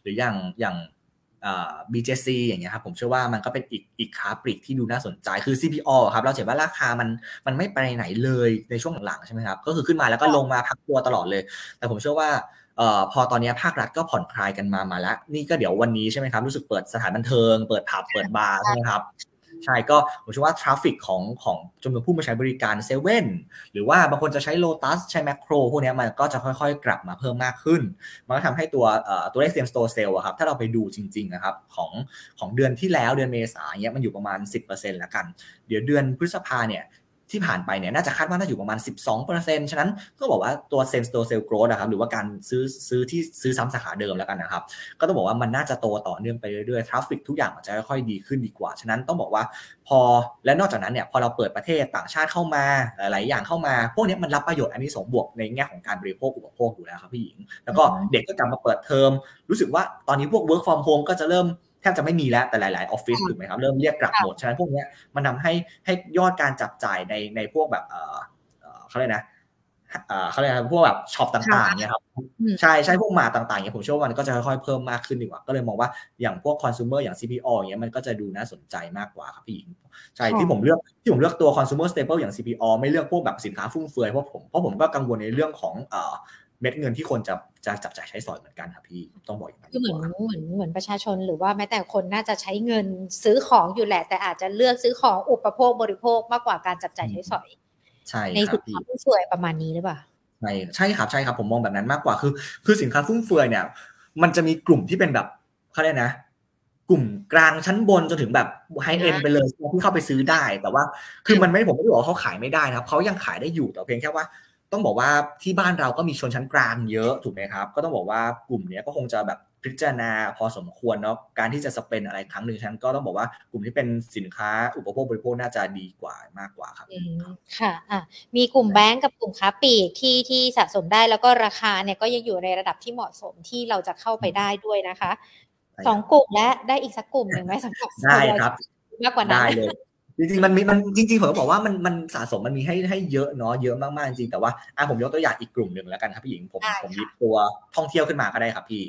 หรืออย่างอย่างอ่า BJC อย่างเงี้ยครับผมเชื่อว่ามันก็เป็นอีกอีกค้าปลีกที่ดูน่าสนใจคือ CPO ครับเราเห็นว่าราคามันมันไม่ไปไหนเลยในช่วงหลังๆใช่ไหมครับก็คือขึ้นมาแล้วก็ลงมาพักตัวตลอดเลย แต่ผมเชื่อว่าออพอตอนนี้ภาครัฐก็ผ่อนคลายกันมามาแล้ว นี่ก็เดี๋ยววันนี้ใช่ไหมครับรู้สึกเปิดสถานบันเทิง เปิดผับเปิดบาร์ใช่ไหมครับ ใช่ก็ผมเชื่อว่า traffic ของของจำนวนผู้มาใช้บริการเซเว่นหรือว่าบางคนจะใช้โลตัสใช้แมคโครพวกนี้มันก็จะค่อยๆ กลับมาเพิ่มมากขึ้น มันก็ทำให้ตัวตัวเลข same store sale อะครับถ้าเราไปดูจริงๆนะครับของของเดือนที่แล้วเดือนเมษาเนี้ยมันอยู่ประมาณ 10%แล้วกัน เดี๋ยวเดือนพฤษภาเนี่ย ที่ผ่านไปเนี่ยน่าจะคาดว่าน่าอยู่ประมาณ 12%ฉะนั้นก็บอกว่าตัว same store sale growth นะครับหรือว่าการซื้อซื้อที่ซื้อซ้ำสาขาเดิมแล้วกันนะครับ ก็ต้องบอกว่ามันน่าจะโตต่อเนื่องไปเรื่อยๆ traffic ทุกอย่างมันจะค่อยๆดีขึ้นดีกว่า ฉะนั้นต้องบอกว่าพอและนอกจากนั้นเนี่ยพอเราเปิดประเทศต่างชาติเข้ามาหลายๆ อย่างเข้ามา พวกนี้มันรับประโยชน์อันนี้สองบวกในแง่ของการบริโภคอุปโภคอยู่แล้วครับพี่หญิง แล้วก็เด็กก็กลับมาเปิดเทอมรู้สึกว่าตอนนี้พวก work from home ก็จะเริ่ม บจะไม่มีแล้วแต่หลาย ๆ ออฟฟิศถูกไหมครับ เริ่มเรียกกลับหมด ฉะนั้นพวกนี้มันทาให้ให้ยอดการจับจ่ายในในพวกแบบเออเขาเรียกนะเขาเรียกพวกแบบช็อปต่างๆเนี่ยครับใช่ใช่พวกมาต่างๆเนี่ยผมเชื่อว่ามันก็จะค่อยๆเพิ่มมากขึ้นดีกว่า ก็เลยมองว่าอย่างพวกคอน sumer อย่าง CPO อย่างเงี้ยมันก็จะดูน่าสนใจมากกว่าครับพี่หญิงใช่ที่ผมเลือกที่ผมเลือกตัว consumer staple อย่าง CPO ไม่เลือกพวกแบบสินค้าฟุ่มเฟือยเพราะผมเพราะผมก็กังวลในเรื่องของ เม็ดเงินที่คนจะจะจับจ่ายใช้สอยเหมือนกันครับพี่ต้องบอกอย่างนั้นคือเหมือนเหมือนเหมือนประชาชนหรือว่าแม้แต่คนน่าจะใช้เงินซื้อของอยู่แหละ แต่อาจจะเลือกซื้อของอุปโภคบริโภคมากกว่าการจับจ่ายใช้สอยใช่ในสินค้าฟุ่มเฟือยประมาณนี้หรือเปล่าใช่ใช่ครับใช่ครับผมมองแบบนั้นมากกว่าคือ คือสินค้าฟุ่มเฟือยเนี่ย มันจะมีกลุ่มที่เป็นแบบเขาเรียกนะ กลุ่มกลางชั้นบนจนถึงแบบไฮเอ็นไปเลยที่เข้าไปซื้อได้แต่ว่า คือมันไม่ผมไม่ได้บอกว่าเขาขายไม่ได้นะครับเขายังขายได้อยู่แต่เพียงแค่ว่า ต้องบอกว่าที่บ้านเราก็มีชนชั้นกลางเยอะถูกไหมครับ ก็ต้องบอกว่ากลุ่มนี้ก็คงจะแบบพิจารณาพอสมควรเนาะการที่จะสเปนอะไรครั้งหนึ่งฉันก็ต้องบอกว่ากลุ่มที่เป็นสินค้าอุปโภคบริโภคน่าจะดีกว่ามากกว่าครับค่ะอะมีกลุ่มแบงก์กับกลุ่มค้าปลีกที่ที่สะสมได้แล้วก็ราคาเนี่ยก็ยังอยู่ในระดับที่เหมาะสมที่เราจะเข้าไปได้ด้วยนะคะสองกลุ่มและได้อีกสักกลุ่มหนึ่งไหมสำหรับได้ครับมากกว่านั้นได้เลย จริงๆมันมีมันจริงๆผมบอกว่ามันมันสะสมมันมีให้ให้เยอะเนาะเยอะมากๆจริงแต่ว่าอะผมยกตัวอย่างอีกกลุ่มหนึ่งแล้วกันครับพี่หญิงผมผมหยิบตัวท่องเที่ยวขึ้นมาก็ได้ครับพี่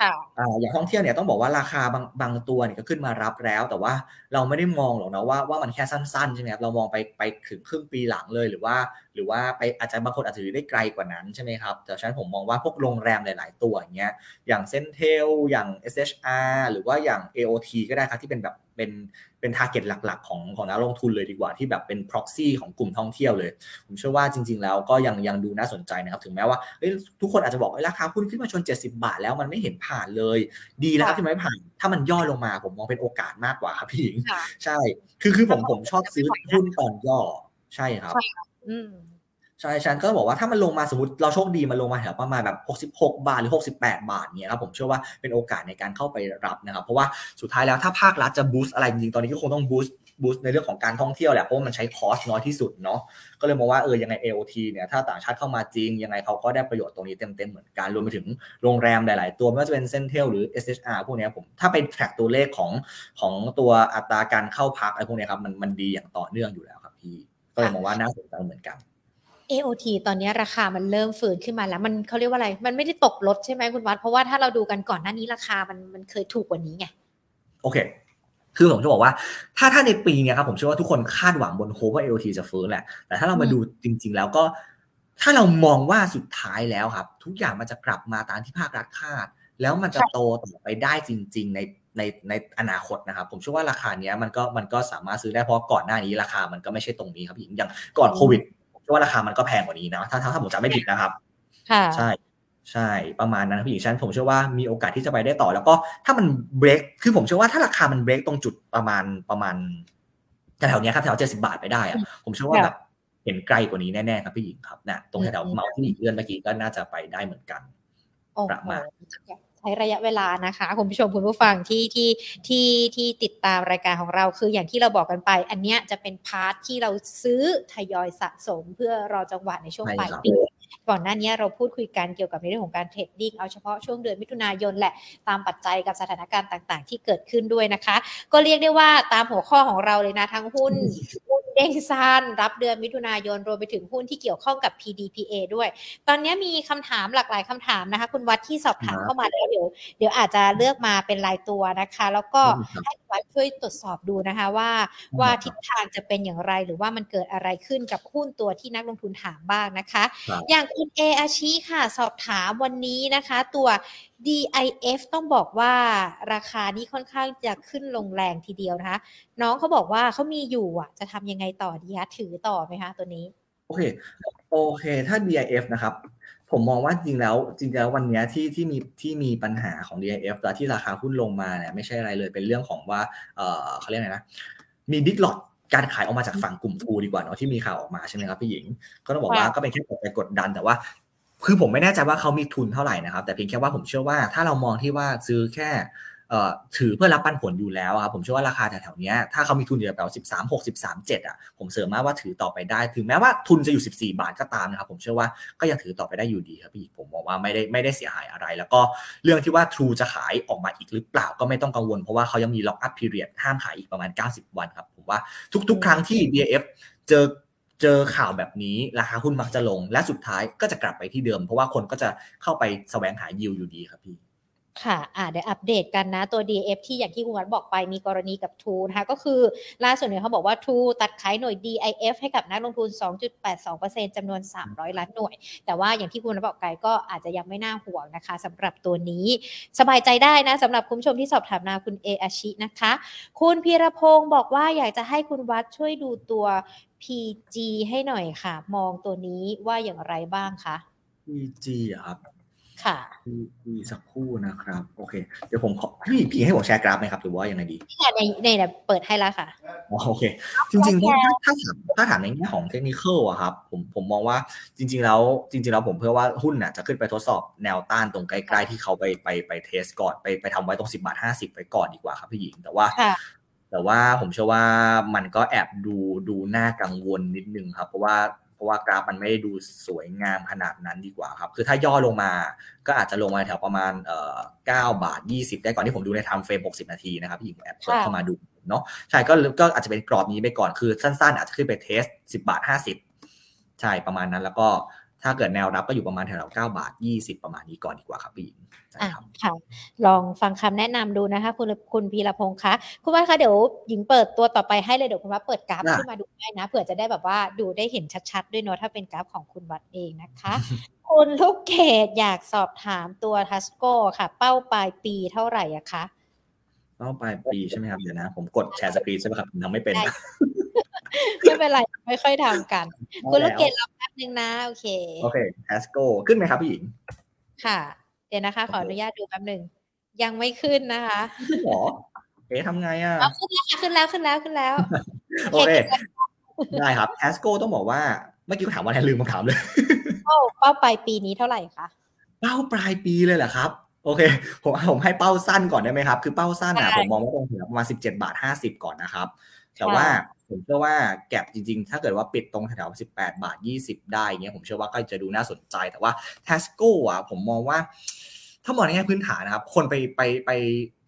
ค่ะอ่าอย่างท่องเที่ยวเนี่ยต้องบอกว่าราคาบางบางตัวเนี่ยก็ขึ้นมารับแล้ว แต่ว่าเราไม่ได้มองหรอกนะว่าว่ามันแค่สั้นๆใช่ไหมครับเรามองไปไปถึงครึ่งปีหลังเลยหรือว่า หรือว่าไปอาจจะบางคนอาจจะได้ไกลกว่านั้นใช่ไหมครับแต่ฉันผมมองว่าพวกโรงแรมหลาย ๆ ตัวอย่างเงี้ยอย่างเซนเทลอย่าง SHR หรือว่าอย่าง AOT ก็ได้ครับที่เป็นแบบ เป็นเป็นทาร์เก็ตหลัก ๆ ของของนักลงทุนเลยดีกว่าที่แบบเป็น proxy ของกลุ่มท่องเที่ยวเลย ผมเชื่อว่าจริง ๆ แล้วก็ยังยังดูน่าสนใจนะครับ ถึงแม้ว่าทุกคนอาจจะบอกราคาหุ้นขึ้นมาชน 70 บาทแล้วมันไม่เห็นผ่านเลย ดีแล้วครับที่ไม่ผ่าน ถ้ามันย่อลงมาผมมองเป็นโอกาสมากกว่าครับพี่หญิง ใช่ คือคือผมผมชอบซื้อหุ้นตอนย่อใช่ครับ ใช่ฉันก็บอกว่าถ้ามันลงมาสมมติเราโชคดีมันลงมาแถวประมาณแบบ 66 บาทหรือ 68 บาทเนี่ยครับผมเชื่อว่าเป็นโอกาสในการเข้าไปรับนะครับ เพราะว่าสุดท้ายแล้วถ้าภาครัฐจะบูสต์อะไรจริงๆ ตอนนี้ก็คงต้องบูสต์บูสต์ในเรื่องของการท่องเที่ยวแหละเพราะมันใช้คอสน้อยที่สุดเนาะก็เลยมองว่าเออยังไง AOT เนี่ยถ้าต่างชาติเข้ามาจริง ยังไงเขาก็ได้ประโยชน์ตรงนี้เต็มๆเหมือนกันรวมไปถึงโรงแรมหลาย ๆ ตัวไม่ว่าจะเป็นเซนเทลหรือ SHR พวกนี้ผมถ้าไปแทร็กตัวเลขของของตัวอัตราการเข้าพักอะไรพวกนี้ครับมันมันดีอย่างต่อเนื่องอยู่แล้วครับพี่ก็เลยมองว่าน่าสนใจเหมือนกัน AOT ตอนนี้ราคามันเริ่มฝืนขึ้นมาแล้วมันเขาเรียกว่าอะไร มันไม่ได้ตกลดใช่ไหมคุณวัด เพราะว่าถ้าเราดูกันก่อนหน้านี้ราคามันมันเคยถูกกว่านี้ไง โอเค คือผมจะบอกว่า ถ้าถ้าในปีเนี้ยครับผมเชื่อว่าทุกคนคาดหวังบนโฮว่า AOT จะฟื้นแหละ แต่ถ้าเรามาดูจริง ๆ แล้วก็ ถ้าเรามองว่าสุดท้ายแล้วครับ ทุกอย่างมันจะกลับมาตามที่ภาครัฐคาด แล้วมันจะโตต่อไปได้จริง ๆ ในในในอนาคตนะครับ ผมเชื่อว่าราคาเนี้ยมันก็มันก็สามารถซื้อได้เพราะก่อนหน้านี้ราคามันก็ไม่ใช่ตรงนี้ครับพี่อย่างก่อนโควิดผมเชื่อ ว่าราคามันก็แพงกว่านี้นะถ้าถ้าถ้าผมจำไม่ผิดนะครับ ค่ะ ใช่ใช่ประมาณนั้นพี่หญิงฉันผมเชื่อว่ามีโอกาสที่จะไปได้ต่อ แล้วก็ถ้ามันเบรกคือผมเชื่อว่าถ้าราคามันเบรกตรงจุดประมาณประมาณแถวๆเนี้ยครับแถวเจ็ดสิบาทไปได้อะผมเชื่อว่าค่ะแบบเห็นไกลกว่านี้แน่ๆครับพี่หญิงครับนะตรงแถวอืมๆเมาส์ที่หญิงเลื่อนเมื่อกี้ก็น่าจะไปได้เหมือนกันโอ้โหประมาณ ใช้ระยะเวลานะคะ คุณผู้ชมคุณผู้ฟังที่ที่ที่ที่ติดตามรายการของเราคืออย่างที่เราบอกกันไป อันเนี้ยจะเป็น part ที่เราซื้อทยอยสะสมเพื่อรอจังหวะในช่วงใช่ปลายครับปี ก่อนหน้านี้เราพูดคุยกันเกี่ยวกับในเรื่องของการเทรดดิ้งเอาเฉพาะช่วงเดือนมิถุนายนแหละตามปัจจัยกับสถานการณ์ต่าง ๆ ที่เกิดขึ้นด้วยนะคะ ก็เรียกได้ว่าตามหัวข้อของเราเลยนะทั้งหุ้นหุ้นเด้งซันรับเดือนมิถุนายนรวมไปถึงหุ้นที่เกี่ยวข้องกับ PDPA ด้วย ตอนนี้มีคำถามหลากหลายคำถามนะคะ คุณวัดที่สอบถามครับเข้ามาแล้วเดี๋ยวเดี๋ยวอาจจะเลือกมาเป็นรายตัวนะคะ แล้วก็ครับให้คุณวัดช่วยตรวจสอบดูนะคะว่าว่าทิศทางจะเป็นอย่างไรหรือว่ามันเกิดอะไรขึ้นกับหุ้นตัวที่นักลงทุนถามบ้างนะคะครับอย่างคุณเออาชิค่ะ สอบถามวันนี้นะคะ ตัว DIF ต้องบอกว่าราคานี้ค่อนข้างจะขึ้นลงแรงทีเดียวนะคะ น้องเขาบอกว่าเขามีอยู่อะ จะทำยังไงต่อดีคะถือต่อไหมคะตัวนี้ โอเค โอเค ถ้า DIF นะครับ ผมมองว่าจริงแล้ว จริงแล้ววันนี้ที่ที่มีที่มีปัญหาของ DIF แล้วที่ราคาหุ้นลงมาเนี่ยไม่ใช่อะไรเลยเป็นเรื่องของว่า เออเขาเรียกไงนะ มีบิ๊กหลอด การขายออกมาจากฝั่งกลุ่มทูดีกว่าเนาะที่มีข่าวออกมาใช่ไหมครับพี่หญิง ก็ต้องบอกว่าค่ะก็เป็นแค่ปัจจัยกดดันแต่ว่า คือผมไม่แน่ใจว่าเขามีทุนเท่าไหร่นะครับ แต่เพียงแค่ว่าผมเชื่อว่าถ้าเรามองที่ว่าซื้อแค่เอ่อ ถือเพื่อรับปันผลอยู่แล้วครับผมเชื่อว่าราคาแถวๆนี้ถ้าเขามีทุนอยู่แถวสิบสามหกสิบสามเจ็ดอะผมเสริมมาว่าถือต่อไปได้ ถึงแม้ว่าทุนจะอยู่สิบสี่บาทก็ตามนะครับผมเชื่อว่าก็ยังถือต่อไปได้อยู่ดีครับพี่ผมมองว่าไม่ได้ไม่ได้เสียหายอะไร แล้วก็เรื่องที่ว่า True จะขายออกมาอีกหรือเปล่าก็ไม่ต้องกังวล เพราะว่าเขายังมี lock up period ห้ามขายอีกประมาณ 90 วันครับผมว่าทุก ๆ ครั้งที่ DF เจอเจอข่าวแบบนี้ราคาหุ้นมักจะลง และสุดท้ายก็จะกลับไปที่เดิม เพราะว่าคนก็จะเข้าไปแสวงหายิวอยู่ดีครับพี่ ค่ะอ่าเดี๋ยวอัปเดตกันนะตัว DF ที่อย่างที่คุณวัดบอกไปมีกรณีกับ True นะคะก็คือล่าสุดเนี่ยเขาบอกว่า True ตัดขายหน่วย DIF ให้กับนักลงทุน 2.82%จำนวน 300 ล้านหน่วย แต่ว่าอย่างที่คุณวัดบอกไปก็อาจจะยังไม่น่าห่วงนะคะสำหรับตัวนี้ สบายใจได้นะสำหรับคุณผู้ชมที่สอบถามมาคุณเออาชินะคะ คุณพีรพงศ์บอกว่าอยากจะให้คุณวัดช่วยดูตัว PG ให้หน่อยค่ะ มองตัวนี้ว่าอย่างไรบ้างคะ PG อะครับ ค่ะ PG สักครู่นะครับ โอเค เดี๋ยวผมขอพี่พี่ให้ผมแชร์กราฟไหมครับหรือว่ายังไงดีในในในเปิดให้แล้วค่ะอ๋อโอเค จริงๆถ้าถ้าถามถ้าถามในแง่ของเทคนิคอะครับผมผมมองว่าจริง ๆ แล้วจริง ๆ แล้วผมเพื่อว่าหุ้นน่ะจะขึ้นไปทดสอบแนวต้านตรงใกล้ๆที่เขาไปไปไปเทสก่อนไปไปทำไว้ตรง10บาท50ไว้ก่อนดีกว่าครับพี่หญิงแต่ว่าค่ะแต่ว่าผมเชื่อว่ามันก็แอบดูดูน่ากังวลนิดนึงครับ เพราะว่า เพราะว่ากราฟมันไม่ได้ดูสวยงามขนาดนั้นดีกว่าครับ คือถ้าย่อลงมาก็อาจจะลงมาแถวประมาณเอ่อ9บาท 20 ได้ก่อนที่ผมดูในไทม์เฟรม 60 นาทีนะครับพี่หญิงแอบเปิดค่ะเข้ามาดูเนาะใช่ก็ก็อาจจะเป็นกรอบนี้ไปก่อนคือสั้นๆ อาจจะขึ้นไปเทส 10 บาท 50 ใช่ประมาณนั้นแล้วก็ ถ้าเกิดแนวรับก็อยู่ประมาณแถวๆ9บาท20ประมาณนี้ก่อนดีกว่าครับพี่หญิงใช่อะครับค่ะ ลองฟังคำแนะนำดูนะคะ คุณคุณพีรพงศ์คะคุณว่าคะเดี๋ยวหญิงเปิดตัวต่อไปให้เลยเดี๋ยวคุณว่าเปิดกราฟได้ขึ้นมาดูได้นะเผื่อจะได้แบบว่าดูได้เห็นชัดๆ ด้วยเนาะถ้าเป็นกราฟของคุณวัดเองนะคะคุณลูกเกดอยากสอบถามตัวทัสโกค่ะ เป้าปลายปีเท่าไหร่อะคะเป้าปลายปีใช่ไหมครับเดี๋ยวนะ ผมกดแชร์สกรีนใช่ไหมครับผมทำไม่เป็นได้ไม่ เป็นไรไม่ค่อยทำกัน คุณลูกเกดแล้วรอแป๊บนึงนะ โอเค โอเคแฮสโกขึ้นไหมครับพี่หญิง ค่ะ เดี๋ยวนะคะ ขออนุญาตดูแป๊บหนึ่งยังไม่ขึ้นนะคะหรอเอ๊ะทำไงอะเอาขึ้นแล้วค่ะขึ้นแล้วขึ้นแล้วขึ้นแล้วโอเคได้ครับแฮสโกต้องบอกว่าเมื่อกี้ถามว่าอะไรลืมคำถามเลยเป้าเป้าปลายปีนี้เท่าไหร่คะเป้าปลายปีเลยเหรอครับโอเคผมผมให้เป้าสั้นก่อนได้ไหมครับ คือเป้าสั้นอะผมมองว่าตรงแถวประมาณสิบเจ็ดบาทห้าสิบก่อนนะครับ แต่ว่าผมเชื่อว่า gap จริงๆ ถ้าเกิดว่าปิดตรงแถวสิบแปดบาทยี่สิบได้เงี้ยผมเชื่อว่าก็จะดูน่าสนใจ แต่ว่า TASCO อะผมมองว่า ถ้ามองในแง่พื้นฐานนะครับ คนไปไปไป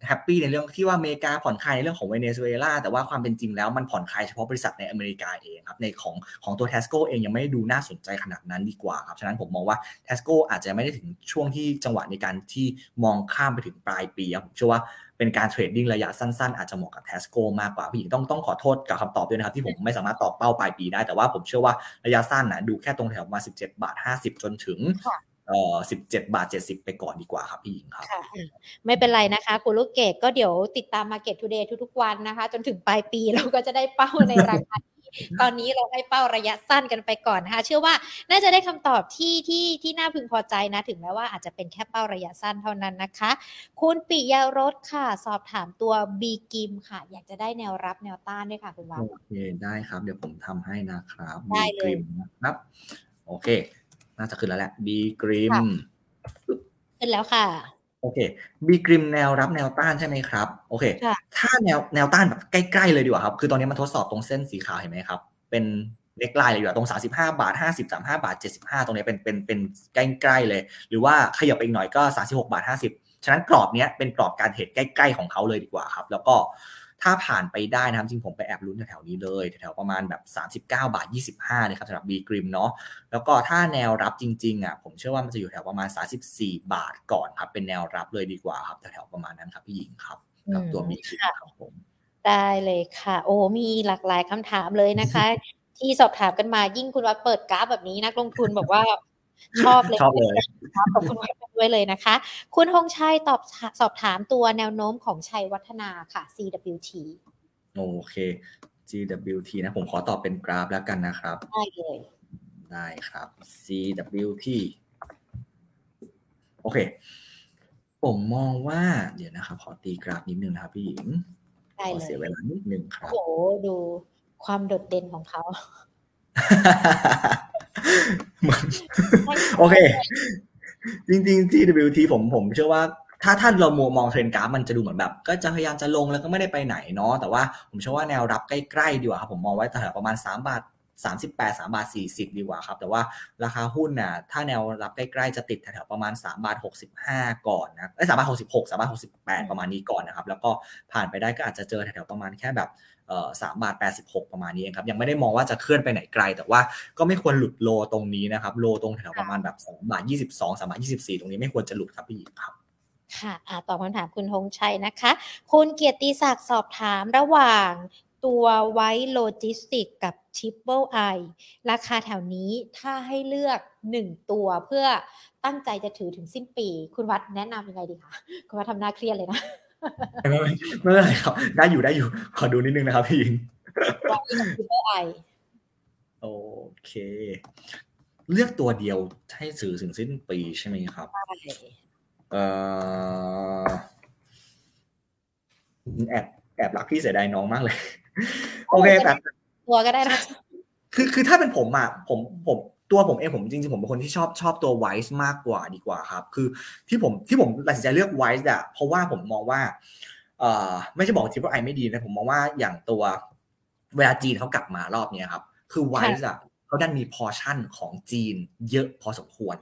happy ในเรื่องที่ว่าอเมริกาผ่อนคลายในเรื่องของเวเนซุเอลาแต่ว่าความเป็นจริงแล้วมันผ่อนคลายเฉพาะบริษัทในอเมริกาเองครับในของของตัว TASCO เองยังไม่ได้ดูน่าสนใจขนาดนั้นดีกว่าครับฉะนั้นผมมองว่า TASCO อาจจะไม่ได้ถึงช่วงที่จังหวะในการที่มองข้ามไปถึงปลายปีครับผมเชื่อว่า เป็นการเทรดดิ้งระยะสั้นๆ อาจจะเหมาะกับเทสโก้มากกว่าพี่หญิงต้องต้องขอโทษกับคำตอบด้วยนะครับ ที่ผมไม่สามารถตอบเป้าปลายปีได้ แต่ว่าผมเชื่อว่าระยะสั้นนะดูแค่ตรงแถวมา 17 บาท 50 จนถึงเอ่อสิบเจ็ดบาทเจ็ดสิบไปก่อนดีกว่าครับพี่หญิงครับค่ะไม่เป็นไรนะคะ คุณลูกเกดก็เดี๋ยวติดตาม Market Today ทุกๆวันนะคะ จนถึงปลายปีเราก็จะได้เป้าในราคา ตอนนี้เราให้เป้าระยะสั้นกันไปก่อนนะคะ เชื่อว่าน่าจะได้คำตอบที่ที่ที่น่าพึงพอใจนะ ถึงแม้ว่าอาจจะเป็นแค่เป้าระยะสั้นเท่านั้นนะคะ คุณปิยารถค่ะ สอบถามตัวบีกิมค่ะ อยากจะได้แนวรับแนวต้านด้วยค่ะคุณวันโอเคได้ครับ เดี๋ยวผมทำให้นะครับได้เลยนะครับ โอเค น่าจะขึ้นแล้วแหละบีกริมขึ้นแล้วค่ะ โอเคบีกริมแนวรับแนวต้านใช่ไหมครับ โอเค ถ้าแนวแนวต้านแบบใกล้ๆเลยดีกว่าครับ คือตอนนี้มันทดสอบตรงเส้นสีขาวเห็นไหมครับ เป็นเล็กไลน์เลยอยู่ตรง 35 บาท 50 35 บาท 75 ตรงนี้เป็นเป็นเป็นใกล้ๆเลย หรือว่าขยับไปอีกหน่อยก็ 36 บาท 50 ฉะนั้นกรอบนี้เป็นกรอบการเทรดใกล้ ๆ ของเขาเลยดีกว่าครับ แล้วก็ ถ้าผ่านไปได้นะครับจริงผมไปแอบลุ้นแถวๆนี้เลยแถวๆประมาณแบบ 39 บาท 25เลยครับสำหรับ B กริมเนาะแล้วก็ถ้าแนวรับจริงๆอะผมเชื่อว่ามันจะอยู่แถวประมาณ 34 บาทก่อนครับเป็นแนวรับเลยดีกว่าครับแถวๆประมาณนั้นครับพี่หญิงครับกับตัว B กริมครับผมได้เลยค่ะ โอ้มีหลากหลายคำถามเลยนะคะ ที่สอบถามกันมายิ่งคุณวัดเปิดกราฟแบบนี้นักลงทุนบอกว่า ชอบเลยชอบเลยขอบคุณด้วยเลยนะคะ คุณฮงชัยตอบสอบถามตัวแนวโน้มของชัยวัฒนาค่ะ CWT โอเค CWT นะผมขอตอบเป็นกราฟแล้วกันนะครับ ได้เลยได้ครับ CWT โอเค ผมมองว่าเดี๋ยวนะครับ ขอตีกราฟนิดนึงนะครับพี่หญิงได้เลยเสียเวลานิดนึงครับโอ้ดูความโดดเด่นของเขา โอเค จริงๆ TWT ผมผมเชื่อว่าถ้าท่านเรามัวมองเทรนกราฟมันจะดูเหมือนแบบ ก็จะพยายามจะลงแล้วก็ไม่ได้ไปไหนเนาะแต่ว่าผมเชื่อว่าแนวรับใกล้ๆดีกว่าครับผมมองไว้แถวประมาณ 3 บาท 38 3บาท 40 ดีกว่าครับ แต่ว่าราคาหุ้นน่ะถ้าแนวรับใกล้ๆจะติดแถวประมาณ3บาท65 ก่อนนะไอ้สามบาท66 3บาท68 ประมาณนี้ก่อนนะครับ แล้วก็ผ่านไปได้ก็อาจจะเจอแถวประมาณแค่แบบ สามบาทแปดสิบหกประมาณนี้เองครับ ยังไม่ได้มองว่าจะเคลื่อนไปไหนไกล แต่ว่าก็ไม่ควรหลุด low ตรงนี้นะครับ low ตรงแถวประมาณแบบสองบาทยี่สิบสองสามบาทยี่สิบสี่ตรงนี้ไม่ควรจะหลุดครับพี่หญิงครับค่ะตอบคำถามคุณธงชัยนะคะ คุณเกียรติศักดิ์สอบถามระหว่างตัว WICE Logistics กับ Triple i ราคาแถวนี้ถ้าให้เลือกหนึ่งตัวเพื่อตั้งใจจะถือถึงสิ้นปี คุณวัดแนะนำยังไงดีคะ คุณวัดทำหน้าเครียดเลยนะ ไม่ไม่ไม่เป็นไรครับได้อยู่ได้อยู่ ขอดูนิดนึงนะครับพี่ยิงโอเค เลือกตัวเดียวให้สื่อถึงสิ้นปีใช่ไหมครับเอ่อแอบแอบรักพี่เสียดายน้องมากเลย โอเคแต่ตัวก็ได้นะคือคือถ้าเป็นผมอะผมผม ตัวผมเองผมจริงๆผมเป็นคนที่ชอบชอบตัวไวส์มากกว่าดีกว่าครับ คือที่ผมที่ผมตัดสินใจเลือกไวส์อะเพราะว่าผมมองว่าเอ่อไม่ใช่บอกทิปไอไม่ดีนะผมมองว่าอย่างตัวเวลาจีนเขากลับมารอบนี้ครับ คือไวส์อะเขาดันมีพอชั่นของจีนเยอะพอสมควร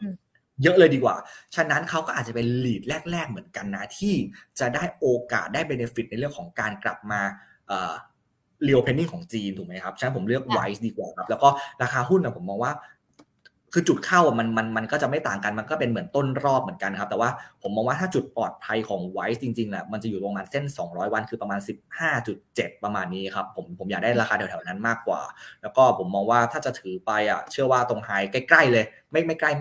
เยอะเลยดีกว่า ฉะนั้นเขาก็อาจจะเป็นลีดแรก ๆ เหมือนกันนะ ที่จะได้โอกาสได้เบนฟิตในเรื่องของการกลับมาเรียวเพนนิ่งของจีนถูกไหมครับฉะนั้นผมเลือกไวส์ดีกว่าครับ แล้วก็ราคาหุ้นนะผมมองว่า คือจุดเข้ามันมันมันก็จะไม่ต่างกันมันก็เป็นเหมือนต้นรอบเหมือนกันครับแต่ว่าผมมองว่าถ้าจุดปลอดภัยของไวซ์จริงๆแหละมันจะอยู่ประมาณเส้น 200 วันคือประมาณ 15.7 ประมาณนี้ครับผมผมอยากได้ราคาแถวๆนั้นมากกว่า แล้วก็ผมมองว่าถ้าจะถือไปอะเชื่อว่าตรงไฮใกล้ๆเลย ไม่ไม่ใกล้